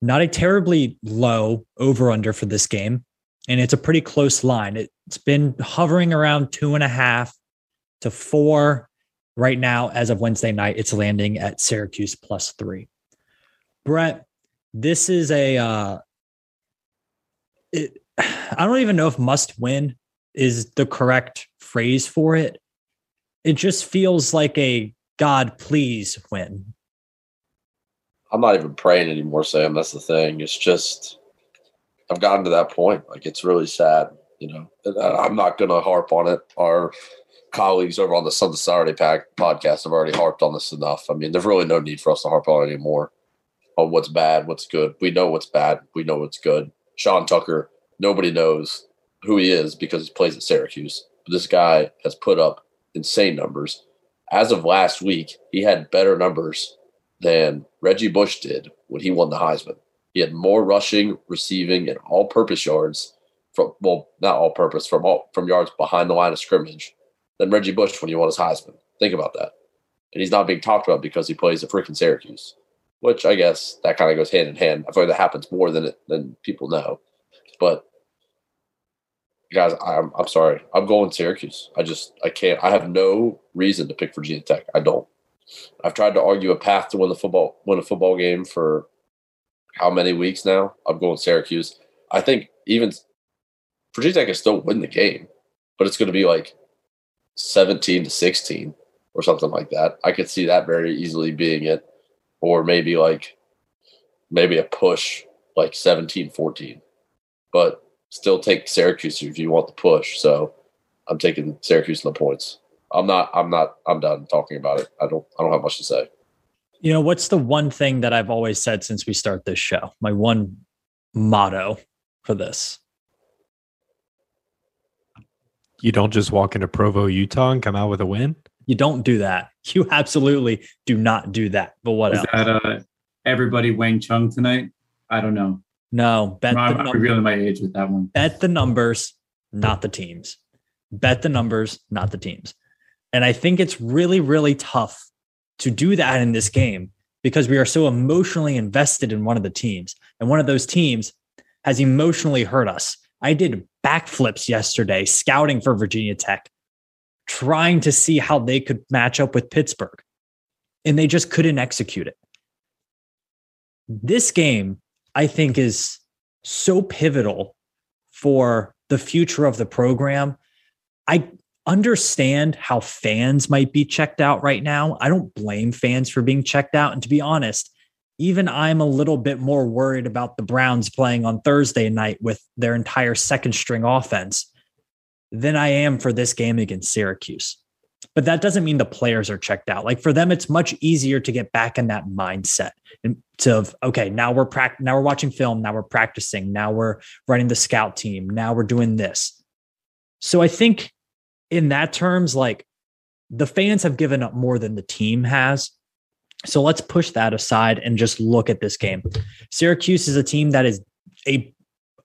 not a terribly low over/under for this game, and it's a pretty close line. It's been hovering around two and a half to four. Right now, as of Wednesday night, it's landing at Syracuse plus three. Brett, this is a. Uh, it, I don't even know if must win is the correct phrase for it. It just feels like a God please win. I'm not even praying anymore, Sam. That's the thing. It's just I've gotten to that point. Like it's really sad, you know. I'm not gonna harp on it. Our colleagues over on the Sunday Saturday Pack podcast have already harped on this enough. I mean, there's really no need for us to harp on it anymore on what's bad, what's good. We know what's bad. We know what's good. Sean Tucker, nobody knows who he is because he plays at Syracuse. But this guy has put up insane numbers. As of last week, he had better numbers than Reggie Bush did when he won the Heisman. He had more rushing, receiving, and all-purpose yards from well, not all-purpose from all from yards behind the line of scrimmage than Reggie Bush when he won his Heisman. Think about that. And he's not being talked about because he plays at freaking Syracuse, which I guess that kind of goes hand in hand. I feel like that happens more than it, than people know. But guys, I'm I'm sorry. I'm going Syracuse. I just I can't. I have no reason to pick Virginia Tech. I don't. I've tried to argue a path to win the football win a football game for how many weeks now? I'm going Syracuse. I think even Virginia Tech can still win the game, but it's going to be like 17 to 16 or something like that. I could see that very easily being it. Or maybe like maybe a push like 17 14. But still take Syracuse if you want the push. So I'm taking Syracuse in the points. I'm not I'm not I'm done talking about it. I don't I don't have much to say. You know, what's the one thing that I've always said since we start this show? My one motto for this. You don't just walk into Provo, Utah, and come out with a win. You don't do that. *laughs* You absolutely do not do that. But what Is else? that uh, everybody Wang Chung tonight? I don't know. No, bet I'm, the, I'm revealing my age with that one. bet the numbers, not the teams. Bet the numbers, not the teams. And I think it's really, really tough to do that in this game because we are so emotionally invested in one of the teams. And one of those teams has emotionally hurt us. I did backflips yesterday scouting for Virginia Tech, trying to see how they could match up with Pittsburgh. And they just couldn't execute it. This game, I think, is so pivotal for the future of the program. I understand how fans might be checked out right now. I don't blame fans for being checked out. And to be honest, even I'm a little bit more worried about the Browns playing on Thursday night with their entire second string offense than I am for this game against Syracuse. But that doesn't mean the players are checked out. Like for them, it's much easier to get back in that mindset and to okay, now we're now we're watching film, now we're practicing, now we're running the scout team, now we're doing this. So I think in that terms, like the fans have given up more than the team has. So let's push that aside and just look at this game. Syracuse is a team that is a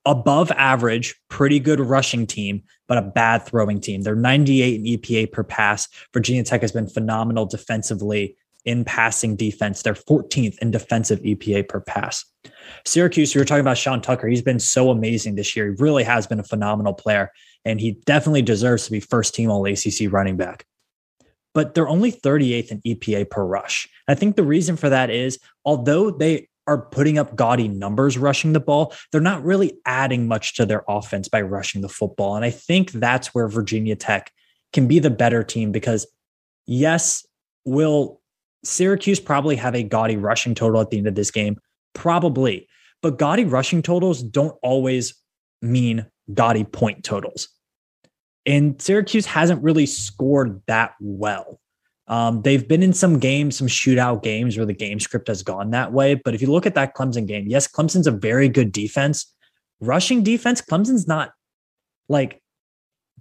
above average, pretty good rushing team, but a bad throwing team. They're 98 in EPA per pass. Virginia Tech has been phenomenal defensively in passing defense. They're 14th in defensive EPA per pass. Syracuse, you were talking about Sean Tucker. He's been so amazing this year. He really has been a phenomenal player, and he definitely deserves to be first team all ACC running back. But they're only 38th in EPA per rush. I think the reason for that is although they are putting up gaudy numbers rushing the ball, they're not really adding much to their offense by rushing the football. And I think that's where Virginia Tech can be the better team because, yes, will Syracuse probably have a gaudy rushing total at the end of this game? Probably. But gaudy rushing totals don't always mean gaudy point totals. And Syracuse hasn't really scored that well. Um, they've been in some games, some shootout games where the game script has gone that way. But if you look at that Clemson game, yes, Clemson's a very good defense. Rushing defense, Clemson's not like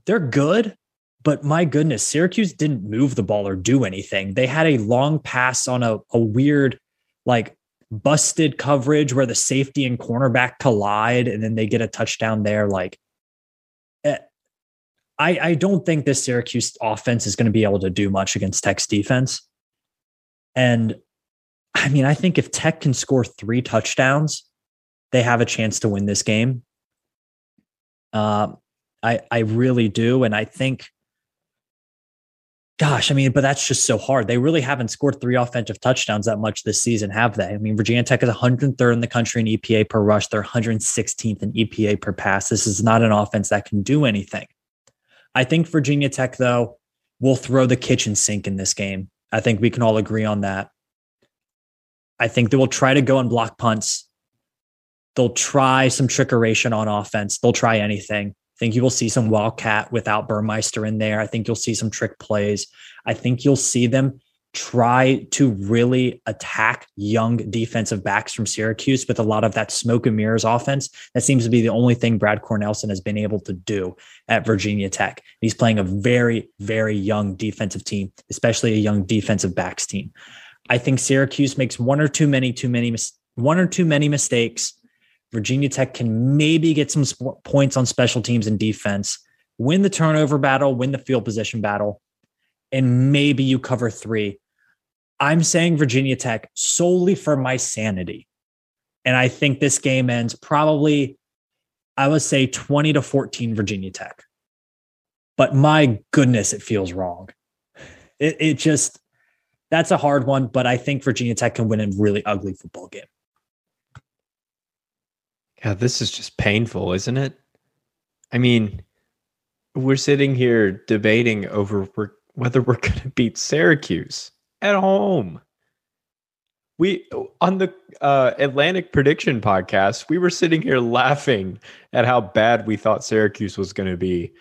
they're good, but my goodness, Syracuse didn't move the ball or do anything. They had a long pass on a, a weird, like busted coverage where the safety and cornerback collide and then they get a touchdown there. Like, I, I don't think this Syracuse offense is going to be able to do much against Tech's defense. And I mean, I think if Tech can score three touchdowns, they have a chance to win this game. Uh, I I really do, and I think, gosh, I mean, but that's just so hard. They really haven't scored three offensive touchdowns that much this season, have they? I mean, Virginia Tech is 103rd in the country in EPA per rush. They're 116th in EPA per pass. This is not an offense that can do anything. I think Virginia Tech, though, will throw the kitchen sink in this game. I think we can all agree on that. I think they will try to go and block punts. They'll try some trickeration on offense. They'll try anything. I think you will see some wildcat without Burmeister in there. I think you'll see some trick plays. I think you'll see them try to really attack young defensive backs from Syracuse with a lot of that smoke and mirrors offense. That seems to be the only thing Brad Cornelsen has been able to do at Virginia Tech. He's playing a very, very young defensive team, especially a young defensive backs team. I think Syracuse makes one or too many, too many, one or too many mistakes. Virginia Tech can maybe get some points on special teams and defense, win the turnover battle, win the field position battle, and maybe you cover three. I'm saying Virginia Tech solely for my sanity. And I think this game ends probably, I would say 20 to 14 Virginia Tech. But my goodness, it feels wrong. It, it just, that's a hard one, but I think Virginia Tech can win a really ugly football game. God, this is just painful, isn't it? I mean, we're sitting here debating over whether we're going to beat Syracuse at home. We on the uh, Atlantic Prediction podcast, we were sitting here laughing at how bad we thought Syracuse was going to be,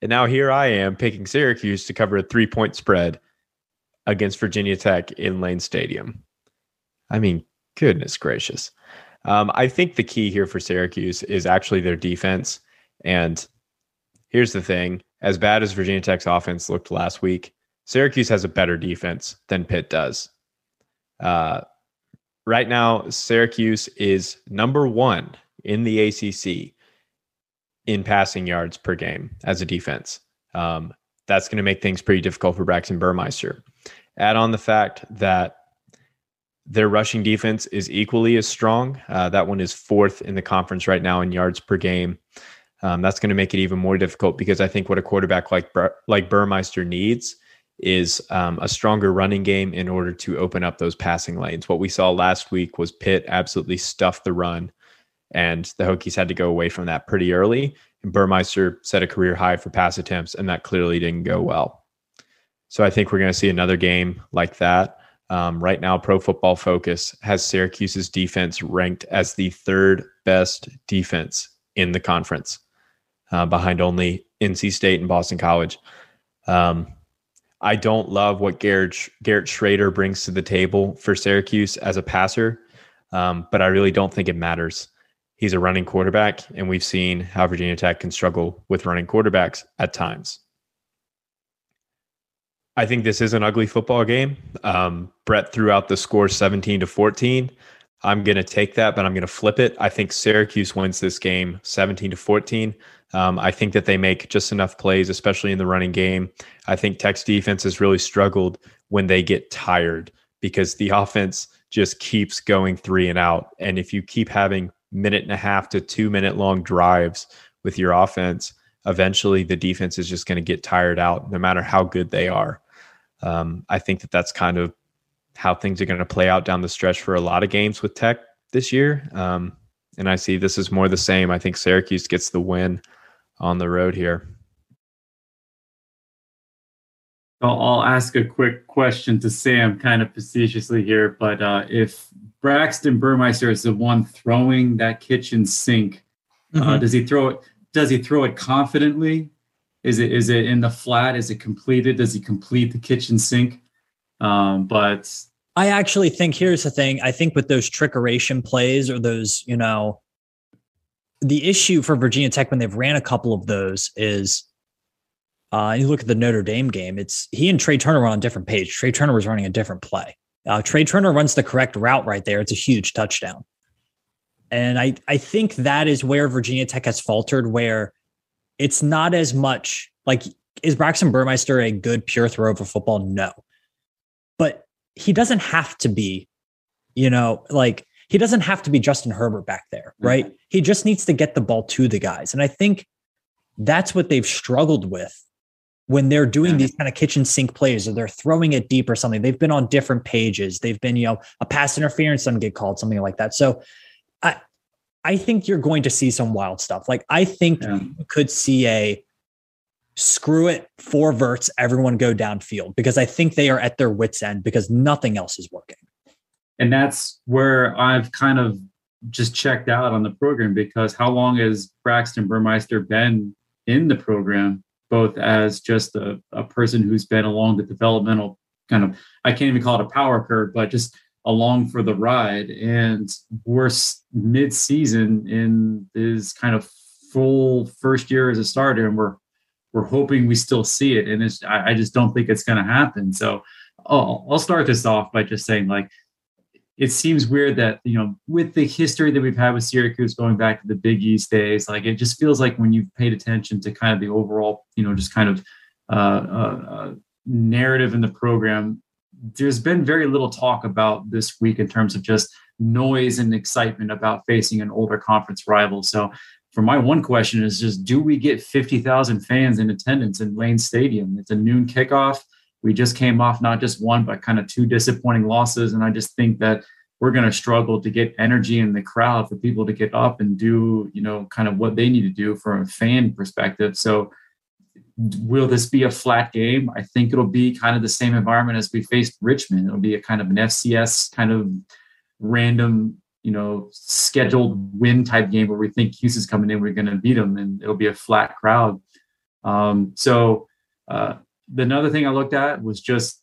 and now here I am picking Syracuse to cover a three-point spread against Virginia Tech in Lane Stadium. I mean, goodness gracious! Um, I think the key here for Syracuse is actually their defense. And here's the thing as bad as Virginia Tech's offense looked last week, Syracuse has a better defense than Pitt does. Uh, right now, Syracuse is number one in the ACC in passing yards per game as a defense. Um, that's going to make things pretty difficult for Braxton Burmeister. Add on the fact that their rushing defense is equally as strong. Uh, that one is fourth in the conference right now in yards per game. Um, that's going to make it even more difficult because I think what a quarterback like like Burmeister needs is um, a stronger running game in order to open up those passing lanes. What we saw last week was Pitt absolutely stuffed the run, and the Hokies had to go away from that pretty early. And Burmeister set a career high for pass attempts, and that clearly didn't go well. So I think we're going to see another game like that. Um, right now, Pro Football Focus has Syracuse's defense ranked as the third best defense in the conference, uh, behind only NC State and Boston College. Um, I don't love what Garrett Garrett Shrader brings to the table for Syracuse as a passer, um, but I really don't think it matters. He's a running quarterback, and we've seen how Virginia Tech can struggle with running quarterbacks at times. I think this is an ugly football game. Um, Brett threw out the score 17 to 14. I'm going to take that, but I'm going to flip it. I think Syracuse wins this game 17 to 14. Um, I think that they make just enough plays, especially in the running game. I think Tech's defense has really struggled when they get tired because the *laughs* offense just keeps going three and out. And if you keep having minute and a half to two minute long drives with your offense, eventually the defense is just going to get tired out no matter how good they are. Um, I think that that's kind of how things are going to play out down the stretch for a lot of games with Tech this year. Um, and I see this is more the same. I think Syracuse gets the win on the road here. I'll, I'll ask a quick question to Sam, kind of facetiously here. But uh, if Braxton Burmeister is the one throwing that kitchen sink, uh, mm-hmm. uh, does he throw it? Does he throw it confidently? Is it is it in the flat? Is it completed? Does he complete the kitchen sink? Um, but I actually think here's the thing. I think with those trickeration plays or those, you know, the issue for Virginia Tech when they've ran a couple of those is uh, you look at the Notre Dame game, it's he and Tre Turner were on a different page. Tre Turner was running a different play. Uh, Tre Turner runs the correct route right there. It's a huge touchdown. And I, I think that is where Virginia Tech has faltered, where it's not as much like is Braxton Burmeister a good pure throw for football? No. But he doesn't have to be, you know, like he doesn't have to be Justin Herbert back there, right? Mm-hmm. He just needs to get the ball to the guys. And I think that's what they've struggled with when they're doing these kind of kitchen sink plays or they're throwing it deep or something. They've been on different pages. They've been, you know, a pass interference doesn't get called, something like that. So I I think you're going to see some wild stuff. Like I think yeah. you could see a screw it, four verts, everyone go downfield because I think they are at their wits' end because nothing else is working. And that's where I've kind of just checked out on the program because how long has Braxton Burmeister been in the program, both as just a, a person who's been along the developmental kind of, I can't even call it a power curve, but just along for the ride. And we're mid season in his kind of full first year as a starter, and we're we're hoping we still see it. And it's I, I just don't think it's going to happen. So I'll, I'll start this off by just saying like it seems weird that you know with the history that we've had with Syracuse going back to the Big East days, like it just feels like when you've paid attention to kind of the overall, you know, just kind of uh, uh, uh narrative in the program, there's been very little talk about this week in terms of just noise and excitement about facing an older conference rival. So, for my one question is just do we get 50,000 fans in attendance in Lane Stadium? It's a noon kickoff. We just came off not just one, but kind of two disappointing losses. And I just think that we're going to struggle to get energy in the crowd for people to get up and do, you know, kind of what they need to do from a fan perspective. So, will this be a flat game? I think it'll be kind of the same environment as we faced Richmond. It'll be a kind of an FCS kind of random, you know, scheduled win type game where we think Houston's coming in, we're going to beat them, and it'll be a flat crowd. Um, so uh, another thing I looked at was just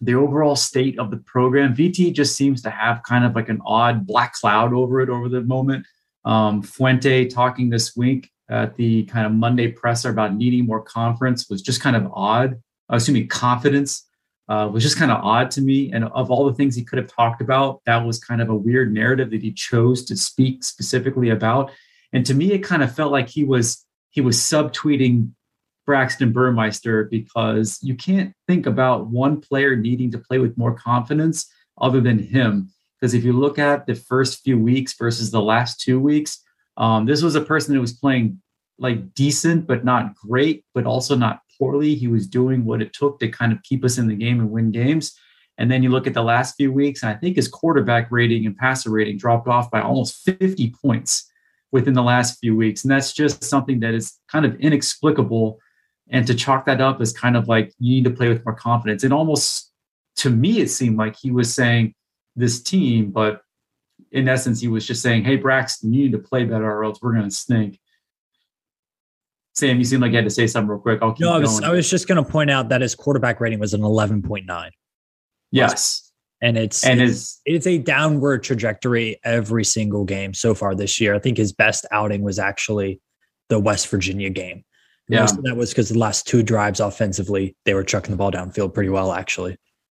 the overall state of the program. VT just seems to have kind of like an odd black cloud over it over the moment. Um, Fuente talking this week at the kind of Monday presser about needing more conference was just kind of odd. Uh, me, confidence uh, was just kind of odd to me. And of all the things he could have talked about, that was kind of a weird narrative that he chose to speak specifically about. And to me, it kind of felt like he was he was subtweeting Braxton Burmeister because you can't think about one player needing to play with more confidence other than him. Because if you look at the first few weeks versus the last two weeks, um, this was a person who was playing like decent, but not great, but also not poorly. He was doing what it took to kind of keep us in the game and win games. And then you look at the last few weeks, and I think his quarterback rating and passer rating dropped off by almost 50 points within the last few weeks. And that's just something that is kind of inexplicable. And to chalk that up as kind of like you need to play with more confidence. It almost, to me, it seemed like he was saying this team, but in essence, he was just saying, Hey, Braxton, you need to play better or else we're going to stink. Sam, you seem like you had to say something real quick. I'll keep no, I was, I was just going to point out that his quarterback rating was an 11.9. Yes. And it's and it's, it's a downward trajectory every single game so far this year. I think his best outing was actually the West Virginia game. Yeah. Most of that was because the last two drives offensively, they were chucking the ball downfield pretty well, actually.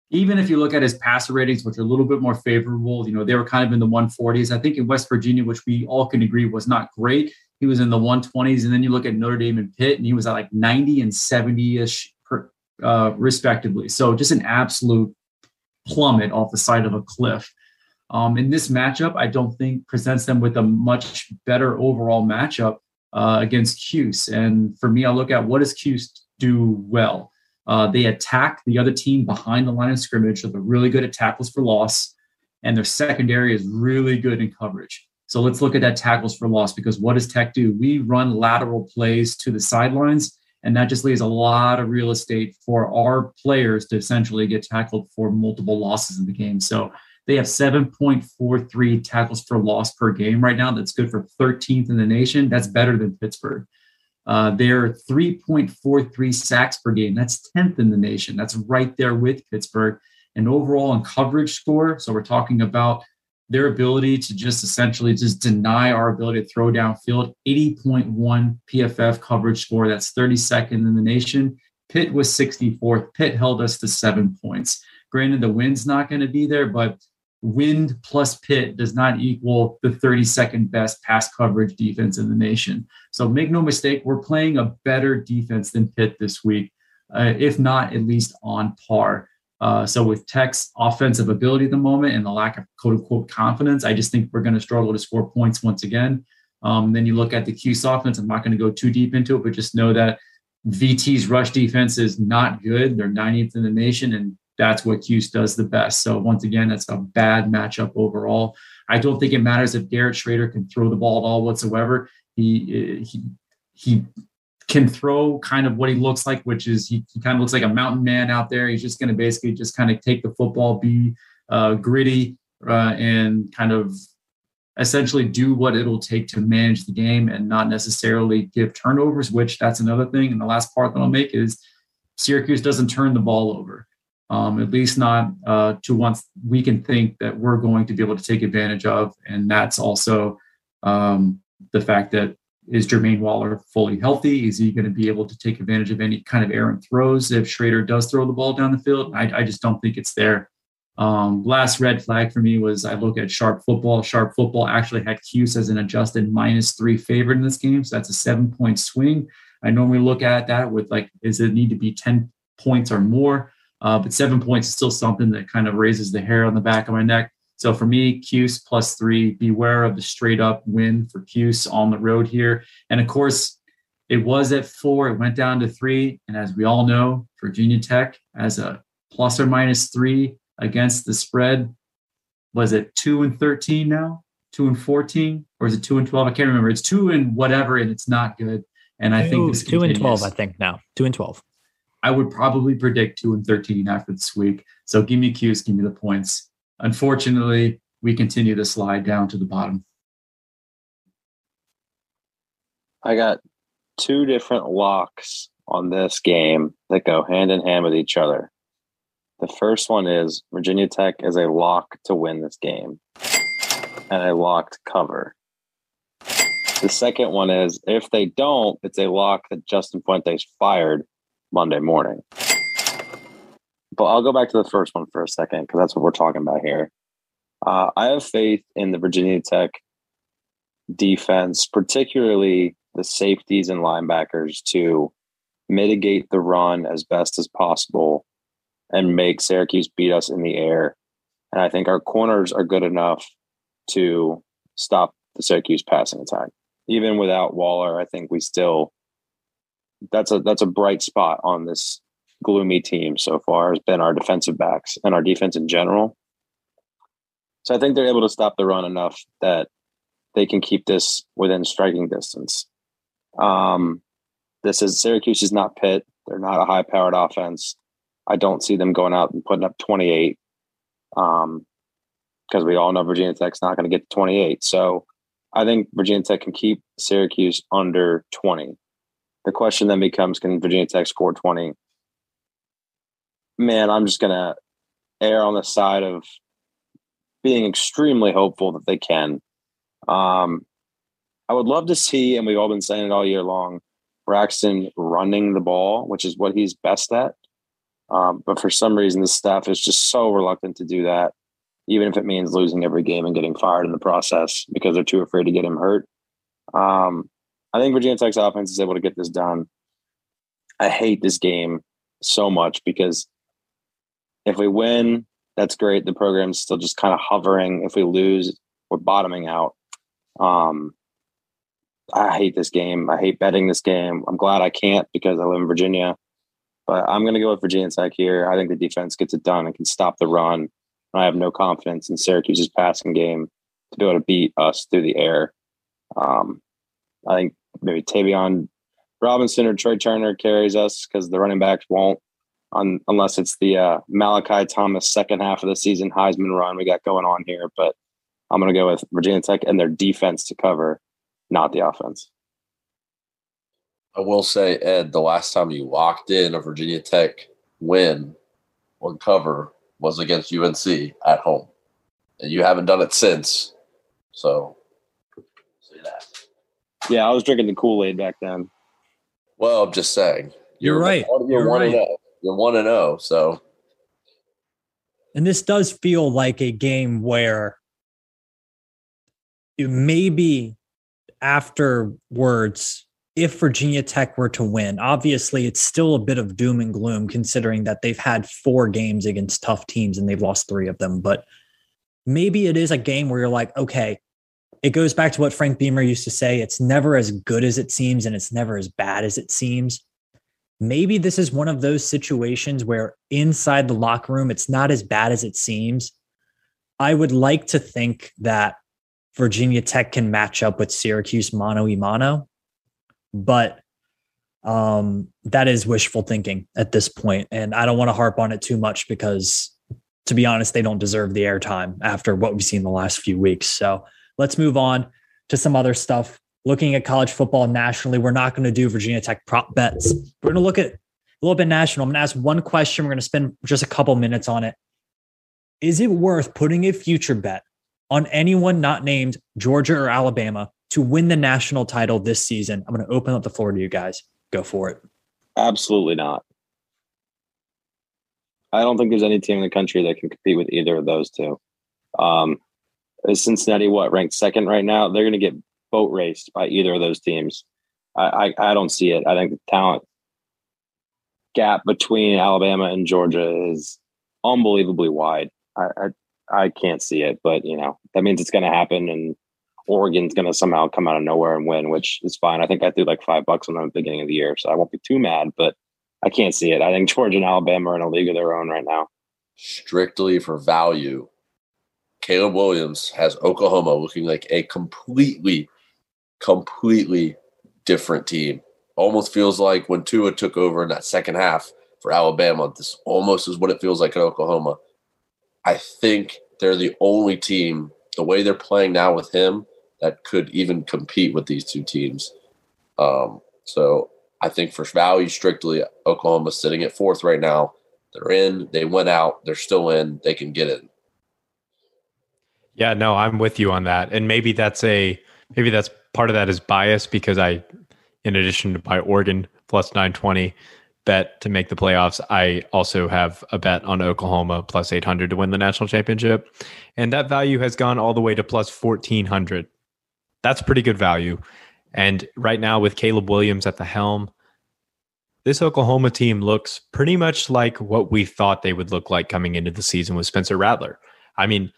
Even if you look at his passer ratings, which are a little bit more favorable, you know, they were kind of in the 140s. I think in West Virginia, which we all can agree was not great, he was in the 120s. And then you look at Notre Dame and Pitt, and he was at like 90 and 70 ish, uh, respectively. So just an absolute plummet off the side of a cliff. Um, in this matchup, I don't think presents them with a much better overall matchup uh, against Cuse. And for me, I look at what does Cuse do well. Uh, they attack the other team behind the line of scrimmage, so they're really good at tackles for loss, and their secondary is really good in coverage. So let's look at that tackles for loss because what does Tech do? We run lateral plays to the sidelines, and that just leaves a lot of real estate for our players to essentially get tackled for multiple losses in the game. So they have 7.43 tackles for loss per game right now. That's good for 13th in the nation. That's better than Pittsburgh. Uh, they're 3.43 sacks per game. That's 10th in the nation. That's right there with Pittsburgh. And overall in coverage score, so we're talking about their ability to just essentially just deny our ability to throw downfield. 80.1 PFF coverage score. That's 32nd in the nation. Pitt was 64th. Pitt held us to seven points. Granted, the wind's not going to be there, but wind plus Pitt does not equal the 32nd best pass coverage defense in the nation. So make no mistake, we're playing a better defense than Pitt this week, uh, if not at least on par. Uh, so with Tech's offensive ability at the moment and the lack of quote unquote confidence, I just think we're going to struggle to score points once again. Um, then you look at the Cuse offense. I'm not going to go too deep into it, but just know that VT's rush defense is not good. They're 90th in the nation, and that's what Cuse does the best. So once again, that's a bad matchup overall. I don't think it matters if Garrett Shrader can throw the ball at all whatsoever. He he he can throw kind of what he looks like, which is he, he kind of looks like a mountain man out there. He's just going to basically just kind of take the football, be uh, gritty, uh, and kind of essentially do what it'll take to manage the game and not necessarily give turnovers, which that's another thing. And the last part that I'll make is Syracuse doesn't turn the ball over. Um, at least not uh, to once we can think that we're going to be able to take advantage of. And that's also um, the fact that is Jermaine Waller fully healthy? Is he going to be able to take advantage of any kind of errant throws if Shrader does throw the ball down the field? I, I just don't think it's there. Um, last red flag for me was I look at Sharp Football. Sharp Football actually had Cuse as an adjusted minus three favorite in this game, so that's a seven point swing. I normally look at that with like, is it need to be ten points or more? Uh, but seven points is still something that kind of raises the hair on the back of my neck. So for me, Cuse plus three, beware of the straight up win for Cuse on the road here. And of course, it was at four, it went down to three. And as we all know, Virginia Tech as a plus or minus three against the spread. Was it two and 13 now? Two and 14? Or is it two and 12? I can't remember. It's two and whatever, and it's not good. And I think this two continues. and 12, I think now. Two and 12. I would probably predict two and 13 after this week. So give me cues, give me the points. Unfortunately, we continue to slide down to the bottom. I got two different locks on this game that go hand in hand with each other. The first one is Virginia Tech is a lock to win this game and a locked cover. The second one is if they don't, it's a lock that Justin Fuente's fired Monday morning. But I'll go back to the first one for a second because that's what we're talking about here. Uh, I have faith in the Virginia Tech defense, particularly the safeties and linebackers, to mitigate the run as best as possible and make Syracuse beat us in the air. And I think our corners are good enough to stop the Syracuse passing attack. Even without Waller, I think we still that's a that's a bright spot on this gloomy team so far has been our defensive backs and our defense in general. So I think they're able to stop the run enough that they can keep this within striking distance. Um, this is Syracuse is not Pitt. They're not a high powered offense. I don't see them going out and putting up 28. Um, because we all know Virginia Tech's not going to get to 28. So I think Virginia Tech can keep Syracuse under 20. The question then becomes can Virginia Tech score 20? Man, I'm just going to err on the side of being extremely hopeful that they can. Um, I would love to see, and we've all been saying it all year long, Braxton running the ball, which is what he's best at. Um, but for some reason, the staff is just so reluctant to do that, even if it means losing every game and getting fired in the process because they're too afraid to get him hurt. Um, I think Virginia Tech's offense is able to get this done. I hate this game so much because if we win, that's great. The program's still just kind of hovering. If we lose, we're bottoming out. Um, I hate this game. I hate betting this game. I'm glad I can't because I live in Virginia. But I'm going to go with Virginia Tech here. I think the defense gets it done and can stop the run. I have no confidence in Syracuse's passing game to be able to beat us through the air. Um, I think maybe Tayvion Robinson or Troy Turner carries us because the running backs won't, on, unless it's the uh, Malachi Thomas second half of the season Heisman run we got going on here. But I'm going to go with Virginia Tech and their defense to cover, not the offense. I will say, Ed, the last time you locked in a Virginia Tech win or cover was against UNC at home. And you haven't done it since. So. Yeah, I was drinking the Kool Aid back then. Well, I'm just saying. You're, you're right. You're, you're one right. and zero. Oh. You're one and zero. Oh, so, and this does feel like a game where you maybe afterwards if Virginia Tech were to win. Obviously, it's still a bit of doom and gloom considering that they've had four games against tough teams and they've lost three of them. But maybe it is a game where you're like, okay, it goes back to what Frank Beamer used to say it's never as good as it seems and it's never as bad as it seems. Maybe this is one of those situations where inside the locker room, it's not as bad as it seems. I would like to think that Virginia Tech can match up with Syracuse mano a mano but um, that is wishful thinking at this point, and I don't want to harp on it too much because, to be honest, they don't deserve the airtime after what we've seen the last few weeks. So let's move on to some other stuff. Looking at college football nationally, we're not going to do Virginia Tech prop bets. We're going to look at a little bit national. I'm going to ask one question. We're going to spend just a couple minutes on it. Is it worth putting a future bet on anyone not named Georgia or Alabama to win the national title this season? I'm going to open up the floor to you guys. Go for it. Absolutely not. I don't think there's any team in the country that can compete with either of those two. Um, is Cincinnati what ranked second right now? They're going to get boat raced by either of those teams. I, I, I don't see it. I think the talent gap between Alabama and Georgia is unbelievably wide. I, I, I can't see it, but you know that means it's going to happen, and Oregon's going to somehow come out of nowhere and win, which is fine. I think I threw like five bucks on them at the beginning of the year, so I won't be too mad, but I can't see it. I think Georgia and Alabama are in a league of their own right now. Strictly for value, Caleb Williams has Oklahoma looking like a completely, completely different team. Almost feels like when Tua took over in that second half for Alabama, this almost is what it feels like in Oklahoma. I think they're the only team, the way they're playing now with him, that could even compete with these two teams. Um, so I think for value strictly, Oklahoma's sitting at fourth right now. They're in, they went out, they're still in, they can get in. Yeah, no, I'm with you on that. And maybe that's a maybe that's part of that is bias because I, in addition to my Oregon plus 920 bet to make the playoffs, I also have a bet on Oklahoma plus 800 to win the national championship. And that value has gone all the way to plus 1400. That's pretty good value. And right now, with Caleb Williams at the helm, this Oklahoma team looks pretty much like what we thought they would look like coming into the season with Spencer Rattler. I mean,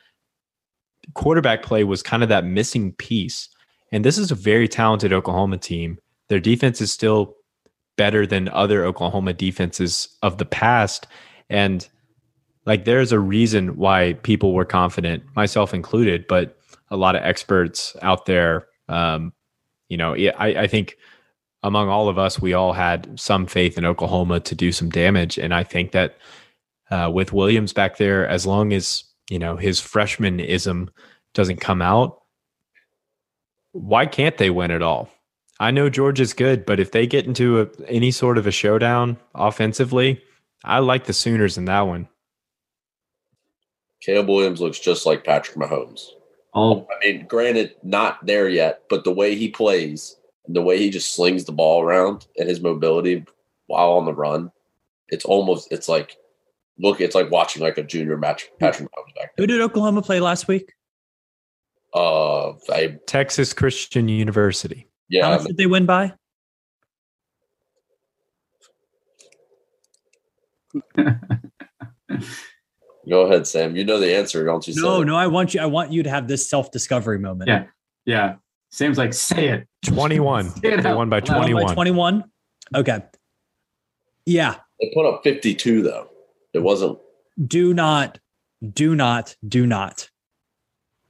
quarterback play was kind of that missing piece. And this is a very talented Oklahoma team. Their defense is still better than other Oklahoma defenses of the past. And like, there's a reason why people were confident, myself included, but a lot of experts out there, um, you know, I, I think among all of us, we all had some faith in Oklahoma to do some damage. And I think that uh, with Williams back there, as long as, you know, his freshmanism doesn't come out, why can't they win at all? I know Georgia's good, but if they get into a, any sort of a showdown offensively, I like the Sooners in that one. Caleb Williams looks just like Patrick Mahomes. Oh, I mean, granted, not there yet, but the way he plays, the way he just slings the ball around and his mobility while on the run, it's almost it's like look, it's like watching like a junior match Patrick Mahomes back. There. Who did Oklahoma play last week? Uh, I, Texas Christian University. Yeah. How much did they win by? *laughs* Go ahead, Sam. You know the answer, don't you? No, no. I want you. I want you to have this self-discovery moment. Yeah, yeah. Sam's like, say it. *laughs* Twenty-one. they won by twenty-one. By twenty-one. Okay. Yeah. They put up fifty-two though. It wasn't. Do not, do not, do not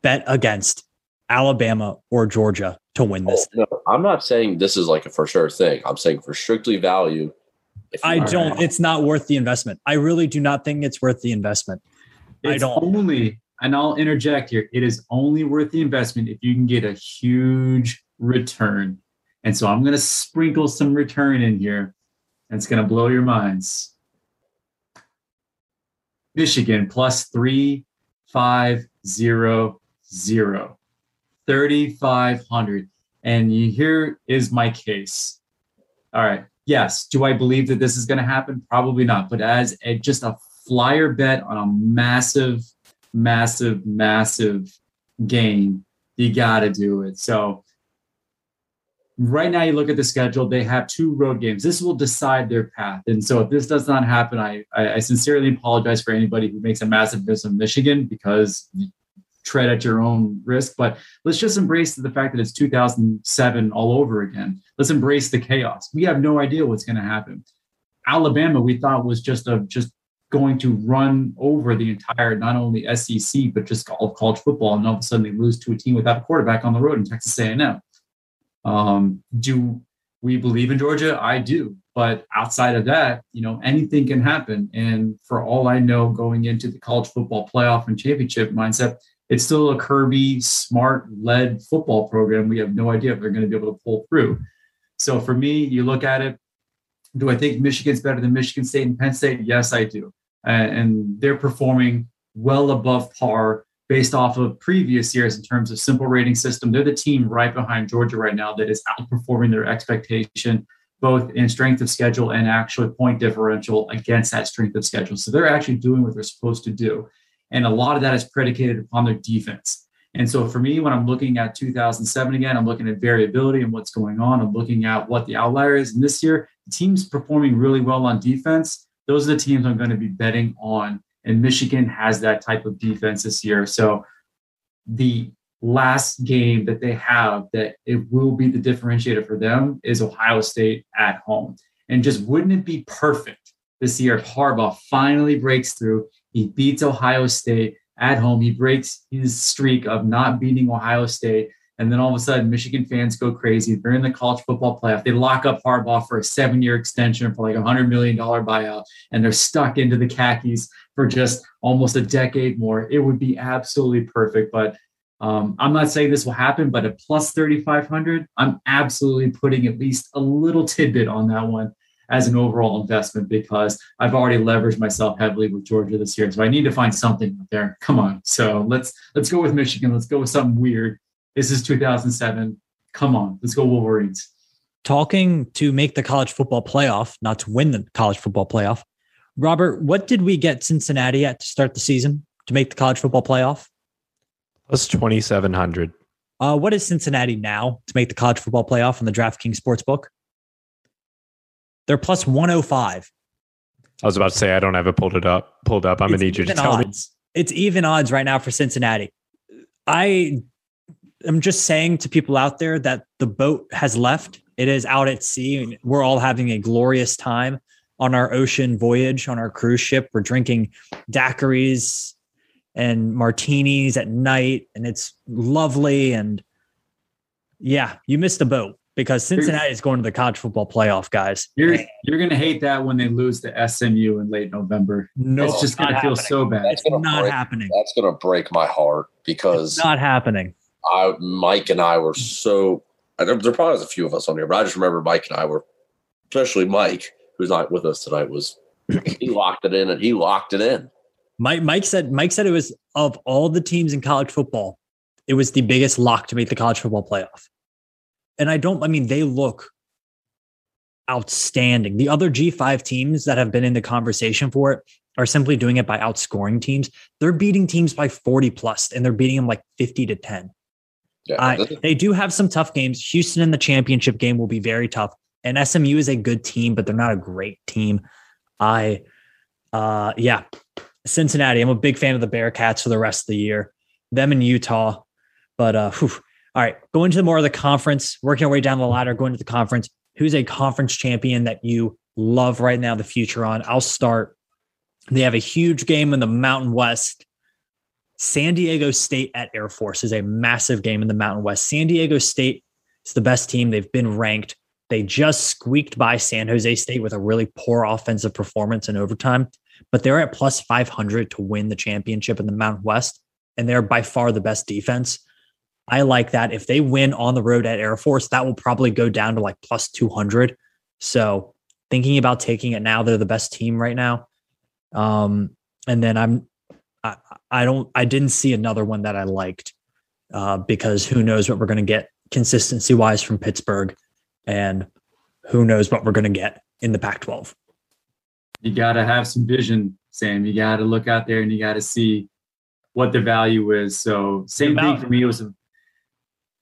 bet against Alabama or Georgia to win this. Oh, no, I'm not saying this is like a for sure thing. I'm saying for strictly value. I don't. Right. It's not worth the investment. I really do not think it's worth the investment. It's I don't. Only, and I'll interject here. It is only worth the investment if you can get a huge return. And so I'm going to sprinkle some return in here, and it's going to blow your minds. Michigan plus three, five, zero, zero. 3,500. And here is my case. All right. Yes. Do I believe that this is going to happen? Probably not. But as a, just a flyer bet on a massive, massive, massive game, you got to do it. So right now you look at the schedule they have two road games this will decide their path and so if this does not happen i i, sincerely apologize for anybody who makes a massive miss of michigan because tread at your own risk. But let's just embrace the fact that it's 2007 all over again. Let's embrace the chaos. We have no idea what's going to happen. Alabama, we thought was just a just going to run over the entire not only SEC but just all of college football, and all of a sudden they lose to a team without a quarterback on the road in Texas A&M. Um, do we believe in Georgia? I do. But outside of that, you know, anything can happen. And for all I know, going into the college football playoff and championship mindset, it's still a Kirby Smart led football program. We have no idea if they're going to be able to pull through. So for me, you look at it. Do I think Michigan's better than Michigan State and Penn State? Yes, I do. And they're performing well above par based off of previous years in terms of simple rating system. They're the team right behind Georgia right now that is outperforming their expectation, both in strength of schedule and actually point differential against that strength of schedule. So they're actually doing what they're supposed to do. And a lot of that is predicated upon their defense. And so for me, when I'm looking at 2007 again, I'm looking at variability and what's going on. I'm looking at what the outlier is. And this year, the teams performing really well on defense. Those are the teams I'm going to be betting on. And Michigan has that type of defense this year. So the last game that they have that it will be the differentiator for them is Ohio State at home. And just wouldn't it be perfect this year if Harbaugh finally breaks through he beats Ohio State at home. He breaks his streak of not beating Ohio State. And then all of a sudden, Michigan fans go crazy. They're in the college football playoff. They lock up Harbaugh for a seven year extension for like a $100 million buyout, and they're stuck into the khakis for just almost a decade more. It would be absolutely perfect. But um, I'm not saying this will happen, but at plus 3,500, I'm absolutely putting at least a little tidbit on that one as an overall investment because I've already leveraged myself heavily with Georgia this year. So I need to find something out there. Come on. So let's let's go with Michigan. Let's go with something weird. This is 2007. Come on, let's go Wolverines. Talking to make the college football playoff, not to win the college football playoff. Robert, what did we get Cincinnati at to start the season to make the college football playoff? Plus 2,700. Uh, what is Cincinnati now to make the college football playoff in the DraftKings Sportsbook? They're plus 105. I was about to say I don't have it pulled it up. Pulled up. I'm gonna need you to tell odds. me. It's even odds right now for Cincinnati. I am just saying to people out there that the boat has left. It is out at sea. We're all having a glorious time on our ocean voyage on our cruise ship. We're drinking daiquiris and martinis at night, and it's lovely. And yeah, you missed the boat because Cincinnati is going to the college football playoff, guys. You're you're gonna hate that when they lose to SMU in late November. No, it's just gonna feel so bad. That's not break, happening. That's gonna break my heart because it's not happening. I Mike and I were so there, there probably was a few of us on here, but I just remember Mike and I were, especially Mike, who's not with us tonight, was he locked it in and he locked it in. Mike Mike said Mike said it was of all the teams in college football, it was the biggest lock to make the college football playoff. And I don't, I mean, they look outstanding. The other G5 teams that have been in the conversation for it are simply doing it by outscoring teams. They're beating teams by 40 plus and they're beating them like 50 to 10. Yeah, they do have some tough games. Houston in the championship game will be very tough. And SMU is a good team, but they're not a great team. I, uh, yeah, Cincinnati. I'm a big fan of the Bearcats for the rest of the year. Them in Utah, but uh, whew, all right, going to more of the conference, working our way down the ladder, going to the conference. Who's a conference champion that you love right now, the future on? I'll start. They have a huge game in the Mountain West. San Diego State at Air Force is a massive game in the Mountain West. San Diego State is the best team. They've been ranked. They just squeaked by San Jose State with a really poor offensive performance in overtime, but they're at plus 500 to win the championship in the Mountain West. And they're by far the best defense. I like that. If they win on the road at Air Force, that will probably go down to like plus 200. So thinking about taking it now, they're the best team right now. Um, and then I'm, I, I don't, I didn't see another one that I liked uh, because who knows what we're going to get consistency wise from Pittsburgh and who knows what we're going to get in the Pac 12. You got to have some vision, Sam. You got to look out there and you got to see what the value is. So same thing for me. It was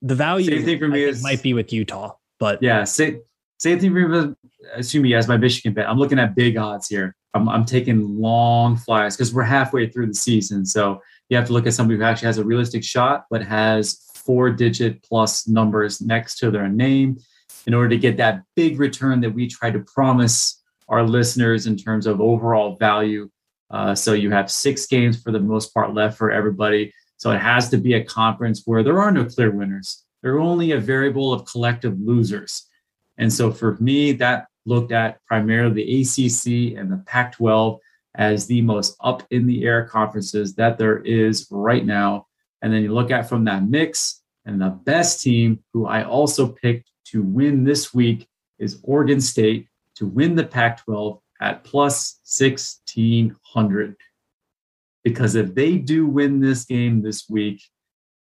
the value same thing for me is might be with Utah, but yeah, same same thing for me. Assume me as my Michigan bet. I'm looking at big odds here. I'm, I'm taking long flyers because we're halfway through the season. So you have to look at somebody who actually has a realistic shot, but has four digit plus numbers next to their name in order to get that big return that we try to promise our listeners in terms of overall value. Uh, so you have six games for the most part left for everybody. So it has to be a conference where there are no clear winners. There are only a variable of collective losers. And so for me, that looked at primarily the ACC and the Pac 12 as the most up in the air conferences that there is right now. And then you look at from that mix, and the best team who I also picked to win this week is Oregon State to win the Pac 12 at plus 1600 because if they do win this game this week,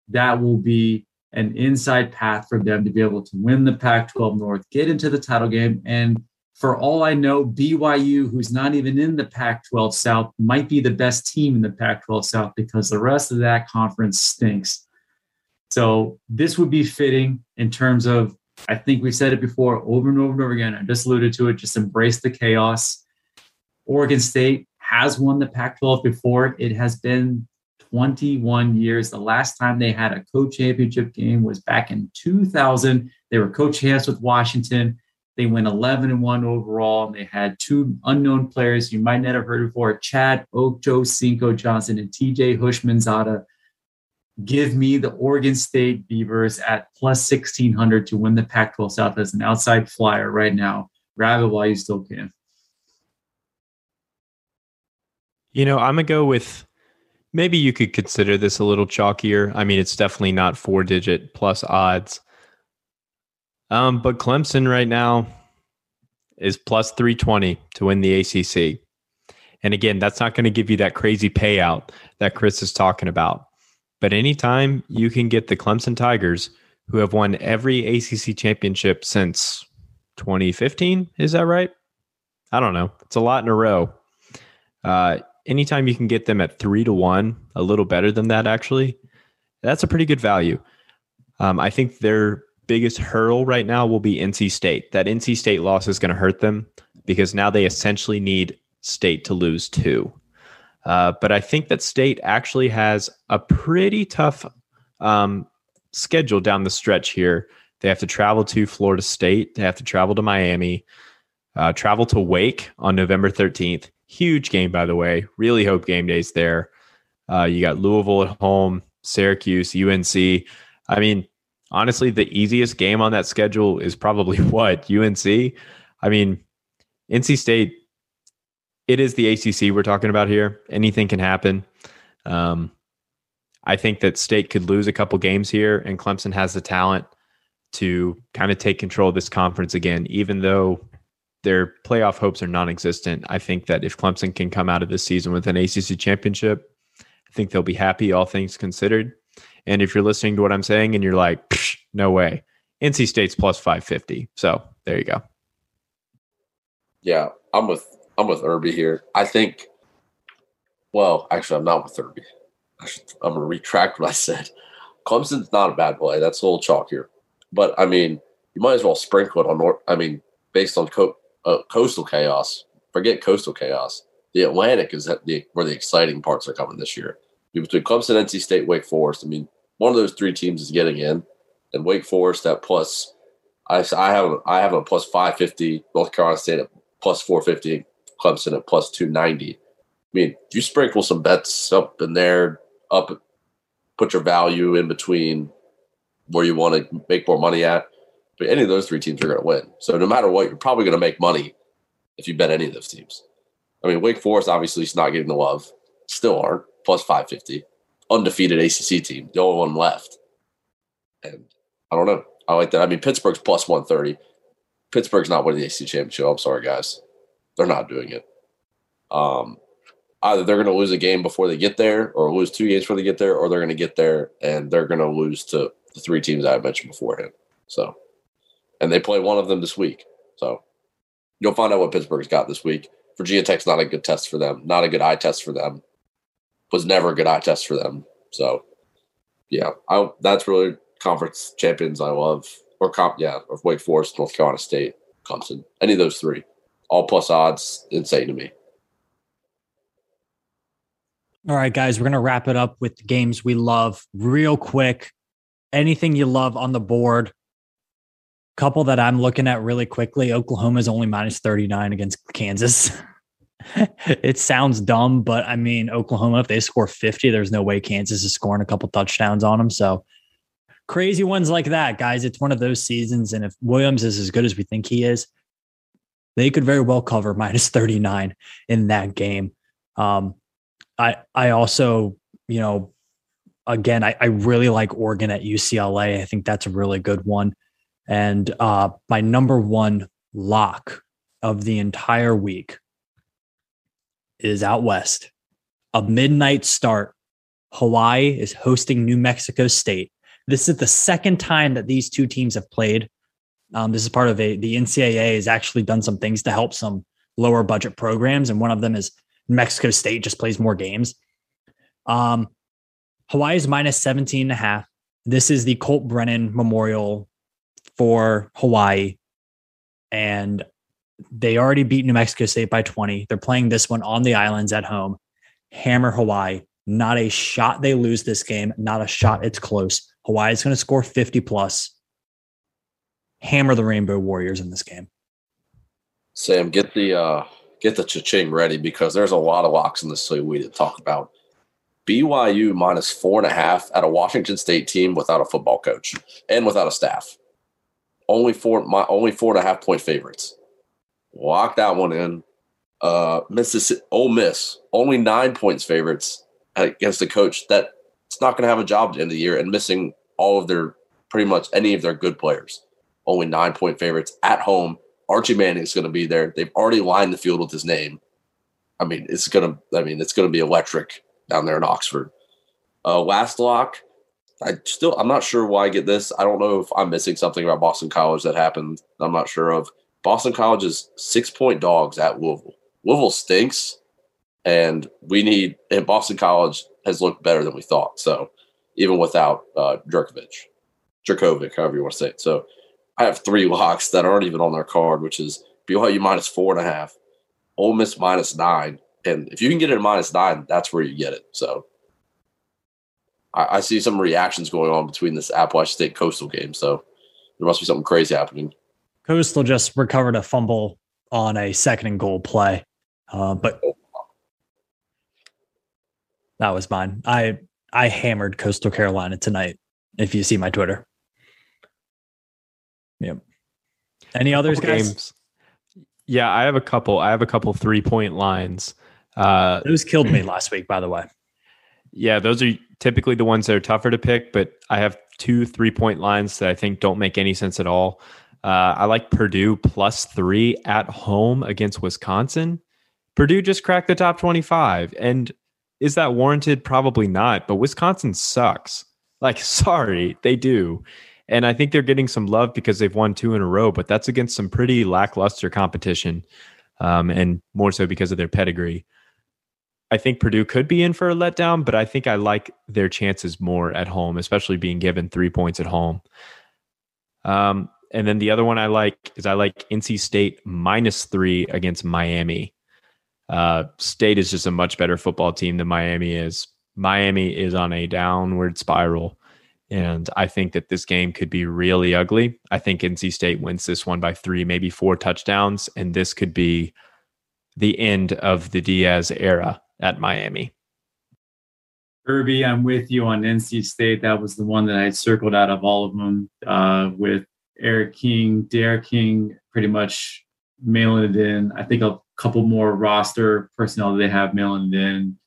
that will be an inside path for them to be able to win the Pac 12 North, get into the title game. And for all I know, BYU, who's not even in the Pac 12 South, might be the best team in the Pac 12 South because the rest of that conference stinks. So this would be fitting in terms of, I think we've said it before over and over and over again. I just alluded to it, just embrace the chaos. Oregon State, has won the Pac 12 before. It has been 21 years. The last time they had a co championship game was back in 2000. They were co champs with Washington. They went 11 and 1 overall, and they had two unknown players you might not have heard before Chad Ocho Cinco Johnson and TJ Houshmandzadeh. Give me the Oregon State Beavers at plus 1600 to win the Pac 12 South as an outside flyer right now. Grab it while you still can. You know, I'm going to go with maybe you could consider this a little chalkier. I mean, it's definitely not four digit plus odds. Um, but Clemson right now is plus 320 to win the ACC. And again, that's not going to give you that crazy payout that Chris is talking about. But anytime you can get the Clemson Tigers, who have won every ACC championship since 2015. Is that right? I don't know. It's a lot in a row. Uh, anytime you can get them at three to one, a little better than that, actually, that's a pretty good value. Um, I think their biggest hurdle right now will be NC State. That NC State loss is going to hurt them because now they essentially need State to lose two. Uh, but I think that State actually has a pretty tough um, schedule down the stretch here. They have to travel to Florida State. They have to travel to Miami, uh, travel to Wake on November 13th. Huge game, by the way. Really hope game days there. Uh, you got Louisville at home, Syracuse, UNC. I mean, honestly, the easiest game on that schedule is probably *laughs* what? UNC? I mean, NC State, it is the ACC we're talking about here. Anything can happen. Um, I think that State could lose a couple games here, and Clemson has the talent to kind of take control of this conference again, even though their playoff hopes are non existent. I think that if Clemson can come out of this season with an ACC championship, I think they'll be happy, all things considered. And if you're listening to what I'm saying and you're like, no way, NC State's plus 550. So there you go. Yeah, I'm with I'm with Irby here. I think. Well, actually, I'm not with Irby. I am gonna retract what I said. Clemson's not a bad play. That's a little chalkier, but I mean, you might as well sprinkle it on. I mean, based on co- uh, coastal chaos. Forget coastal chaos. The Atlantic is the, where the exciting parts are coming this year. Between Clemson, NC State, Wake Forest. I mean, one of those three teams is getting in, and Wake Forest at plus. I, I have I have a plus five fifty. North Carolina State at plus four fifty. Clemson at plus two ninety. I mean, you sprinkle some bets up in there, up, put your value in between where you want to make more money at. But any of those three teams are going to win. So no matter what, you're probably going to make money if you bet any of those teams. I mean, Wake Forest obviously is not getting the love. Still aren't. Plus 550. Undefeated ACC team. The only one left. And I don't know. I like that. I mean, Pittsburgh's plus 130. Pittsburgh's not winning the ACC championship. I'm sorry, guys. They're not doing it. Um, either they're going to lose a game before they get there, or lose two games before they get there, or they're going to get there and they're going to lose to the three teams I mentioned beforehand. So, and they play one of them this week. So, you'll find out what Pittsburgh's got this week. Virginia Tech's not a good test for them, not a good eye test for them. Was never a good eye test for them. So, yeah, I that's really conference champions I love, or comp, yeah, or Wake Forest, North Carolina State, Clemson, any of those three, all plus odds, insane to me. All right, guys, we're going to wrap it up with the games we love real quick. Anything you love on the board. Couple that I'm looking at really quickly. Oklahoma's only minus 39 against Kansas. *laughs* it sounds dumb, but I mean, Oklahoma, if they score 50, there's no way Kansas is scoring a couple touchdowns on them. So crazy ones like that, guys. It's one of those seasons. And if Williams is as good as we think he is, they could very well cover minus 39 in that game. Um, I I also, you know, again, I, I really like Oregon at UCLA. I think that's a really good one. And uh, my number one lock of the entire week is out west. A midnight start. Hawaii is hosting New Mexico State. This is the second time that these two teams have played. Um, this is part of a the NCAA has actually done some things to help some lower budget programs, and one of them is Mexico State just plays more games. Um, Hawaii is minus 17 and a half. This is the Colt Brennan Memorial for Hawaii. And they already beat New Mexico State by 20. They're playing this one on the islands at home. Hammer Hawaii. Not a shot they lose this game. Not a shot it's close. Hawaii is going to score 50 plus. Hammer the Rainbow Warriors in this game. Sam, get the uh get the cha-ching ready because there's a lot of locks in this slate we to talk about. BYU minus four and a half at a Washington State team without a football coach and without a staff. Only four, my only four and a half point favorites. Lock that one in. Uh, Mississippi, Ole Miss, only nine points favorites against a coach that it's not going to have a job at the end of the year and missing all of their pretty much any of their good players. Only nine point favorites at home Archie Manning is going to be there. They've already lined the field with his name. I mean, it's gonna. I mean, it's gonna be electric down there in Oxford. Uh, last lock, I still I'm not sure why I get this. I don't know if I'm missing something about Boston College that happened. I'm not sure of. Boston College is six point dogs at Louisville. Louisville stinks, and we need and Boston College has looked better than we thought. So even without uh Jurkovec, Jurkovec, however you want to say it. So I have three locks that aren't even on their card, which is BYU minus four and a half, Ole Miss minus nine, and if you can get it at minus nine, that's where you get it. So I, I see some reactions going on between this Appalachian State Coastal game. So there must be something crazy happening. Coastal just recovered a fumble on a second and goal play, uh, but that was mine. I I hammered Coastal Carolina tonight. If you see my Twitter, yep. Any others, guys? Games. Yeah, I have a couple. I have a couple three point lines. Uh, Those killed me *clears throat* last week, by the way. Yeah, those are typically the ones that are tougher to pick, but I have two three point lines that I think don't make any sense at all. Uh, I like Purdue plus three at home against Wisconsin. Purdue just cracked the top 25. And is that warranted? Probably not, but Wisconsin sucks. Like, *laughs* sorry, they do. And I think they're getting some love because they've won two in a row, but that's against some pretty lackluster competition. Um, and more so because of their pedigree. I think Purdue could be in for a letdown, but I think I like their chances more at home, especially being given three points at home. Um, and then the other one I like is I like NC State minus three against Miami. Uh, State is just a much better football team than Miami is. Miami is on a downward spiral. And I think that this game could be really ugly. I think NC State wins this one by three, maybe four touchdowns. And this could be the end of the Diaz era at Miami. Irby, I'm with you on NC State. That was the one that I circled out of all of them uh, with Eric King, D'Eriq King, pretty much mailing it in. I think a couple more roster personnel they have mailing it in.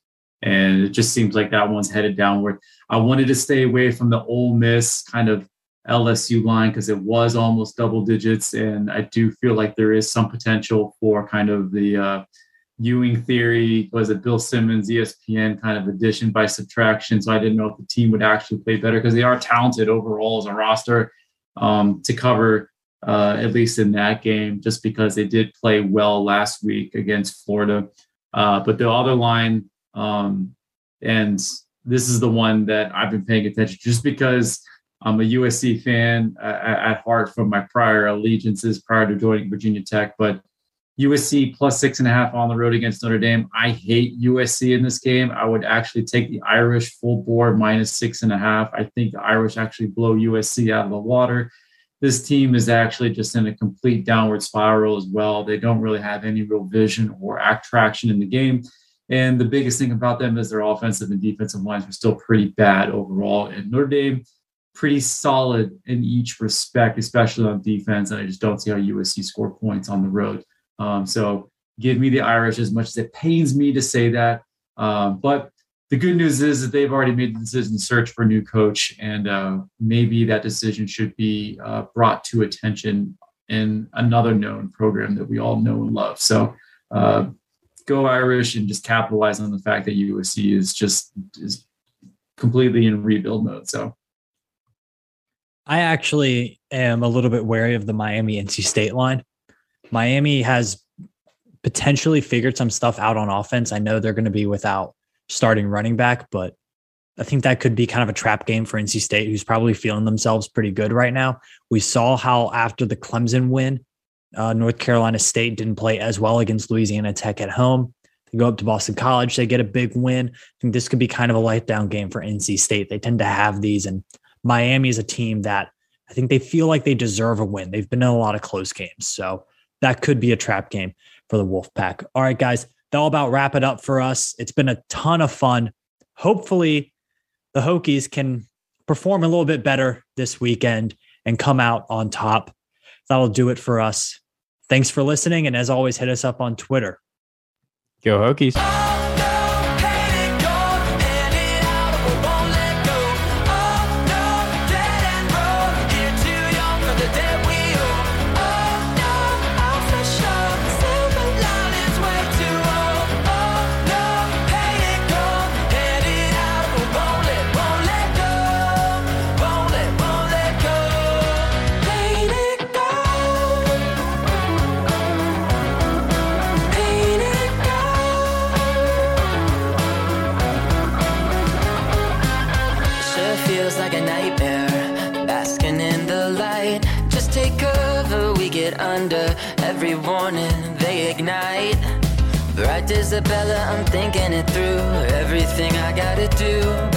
And it just seems like that one's headed downward. I wanted to stay away from the Ole Miss kind of LSU line because it was almost double digits. And I do feel like there is some potential for kind of the uh, Ewing theory was it Bill Simmons, ESPN kind of addition by subtraction. So I didn't know if the team would actually play better because they are talented overall as a roster um, to cover uh, at least in that game, just because they did play well last week against Florida. Uh, but the other line, um, and this is the one that I've been paying attention just because I'm a USC fan uh, at heart from my prior allegiances prior to joining Virginia Tech, but USC plus six and a half on the road against Notre Dame. I hate USC in this game. I would actually take the Irish full board minus six and a half. I think the Irish actually blow USC out of the water. This team is actually just in a complete downward spiral as well. They don't really have any real vision or act traction in the game. And the biggest thing about them is their offensive and defensive lines are still pretty bad overall. And Notre Dame, pretty solid in each respect, especially on defense. And I just don't see how USC score points on the road. Um, so give me the Irish as much as it pains me to say that. Um, but the good news is that they've already made the decision to search for a new coach, and uh, maybe that decision should be uh, brought to attention in another known program that we all know and love. So uh, go Irish and just capitalize on the fact that USC is just is completely in rebuild mode. So I actually am a little bit wary of the Miami NC State line. Miami has potentially figured some stuff out on offense. I know they're going to be without starting running back, but I think that could be kind of a trap game for NC State, who's probably feeling themselves pretty good right now. We saw how after the Clemson win, uh, North Carolina State didn't play as well against Louisiana Tech at home. They go up to Boston College, they get a big win. I think this could be kind of a light down game for NC State. They tend to have these, and Miami is a team that I think they feel like they deserve a win. They've been in a lot of close games. So that could be a trap game for the Wolfpack. All right, guys, that'll about wrap it up for us. It's been a ton of fun. Hopefully, the Hokies can perform a little bit better this weekend and come out on top. That'll do it for us. Thanks for listening. And as always, hit us up on Twitter. Go Hokies. Isabella, I'm thinking it through. Everything I gotta do,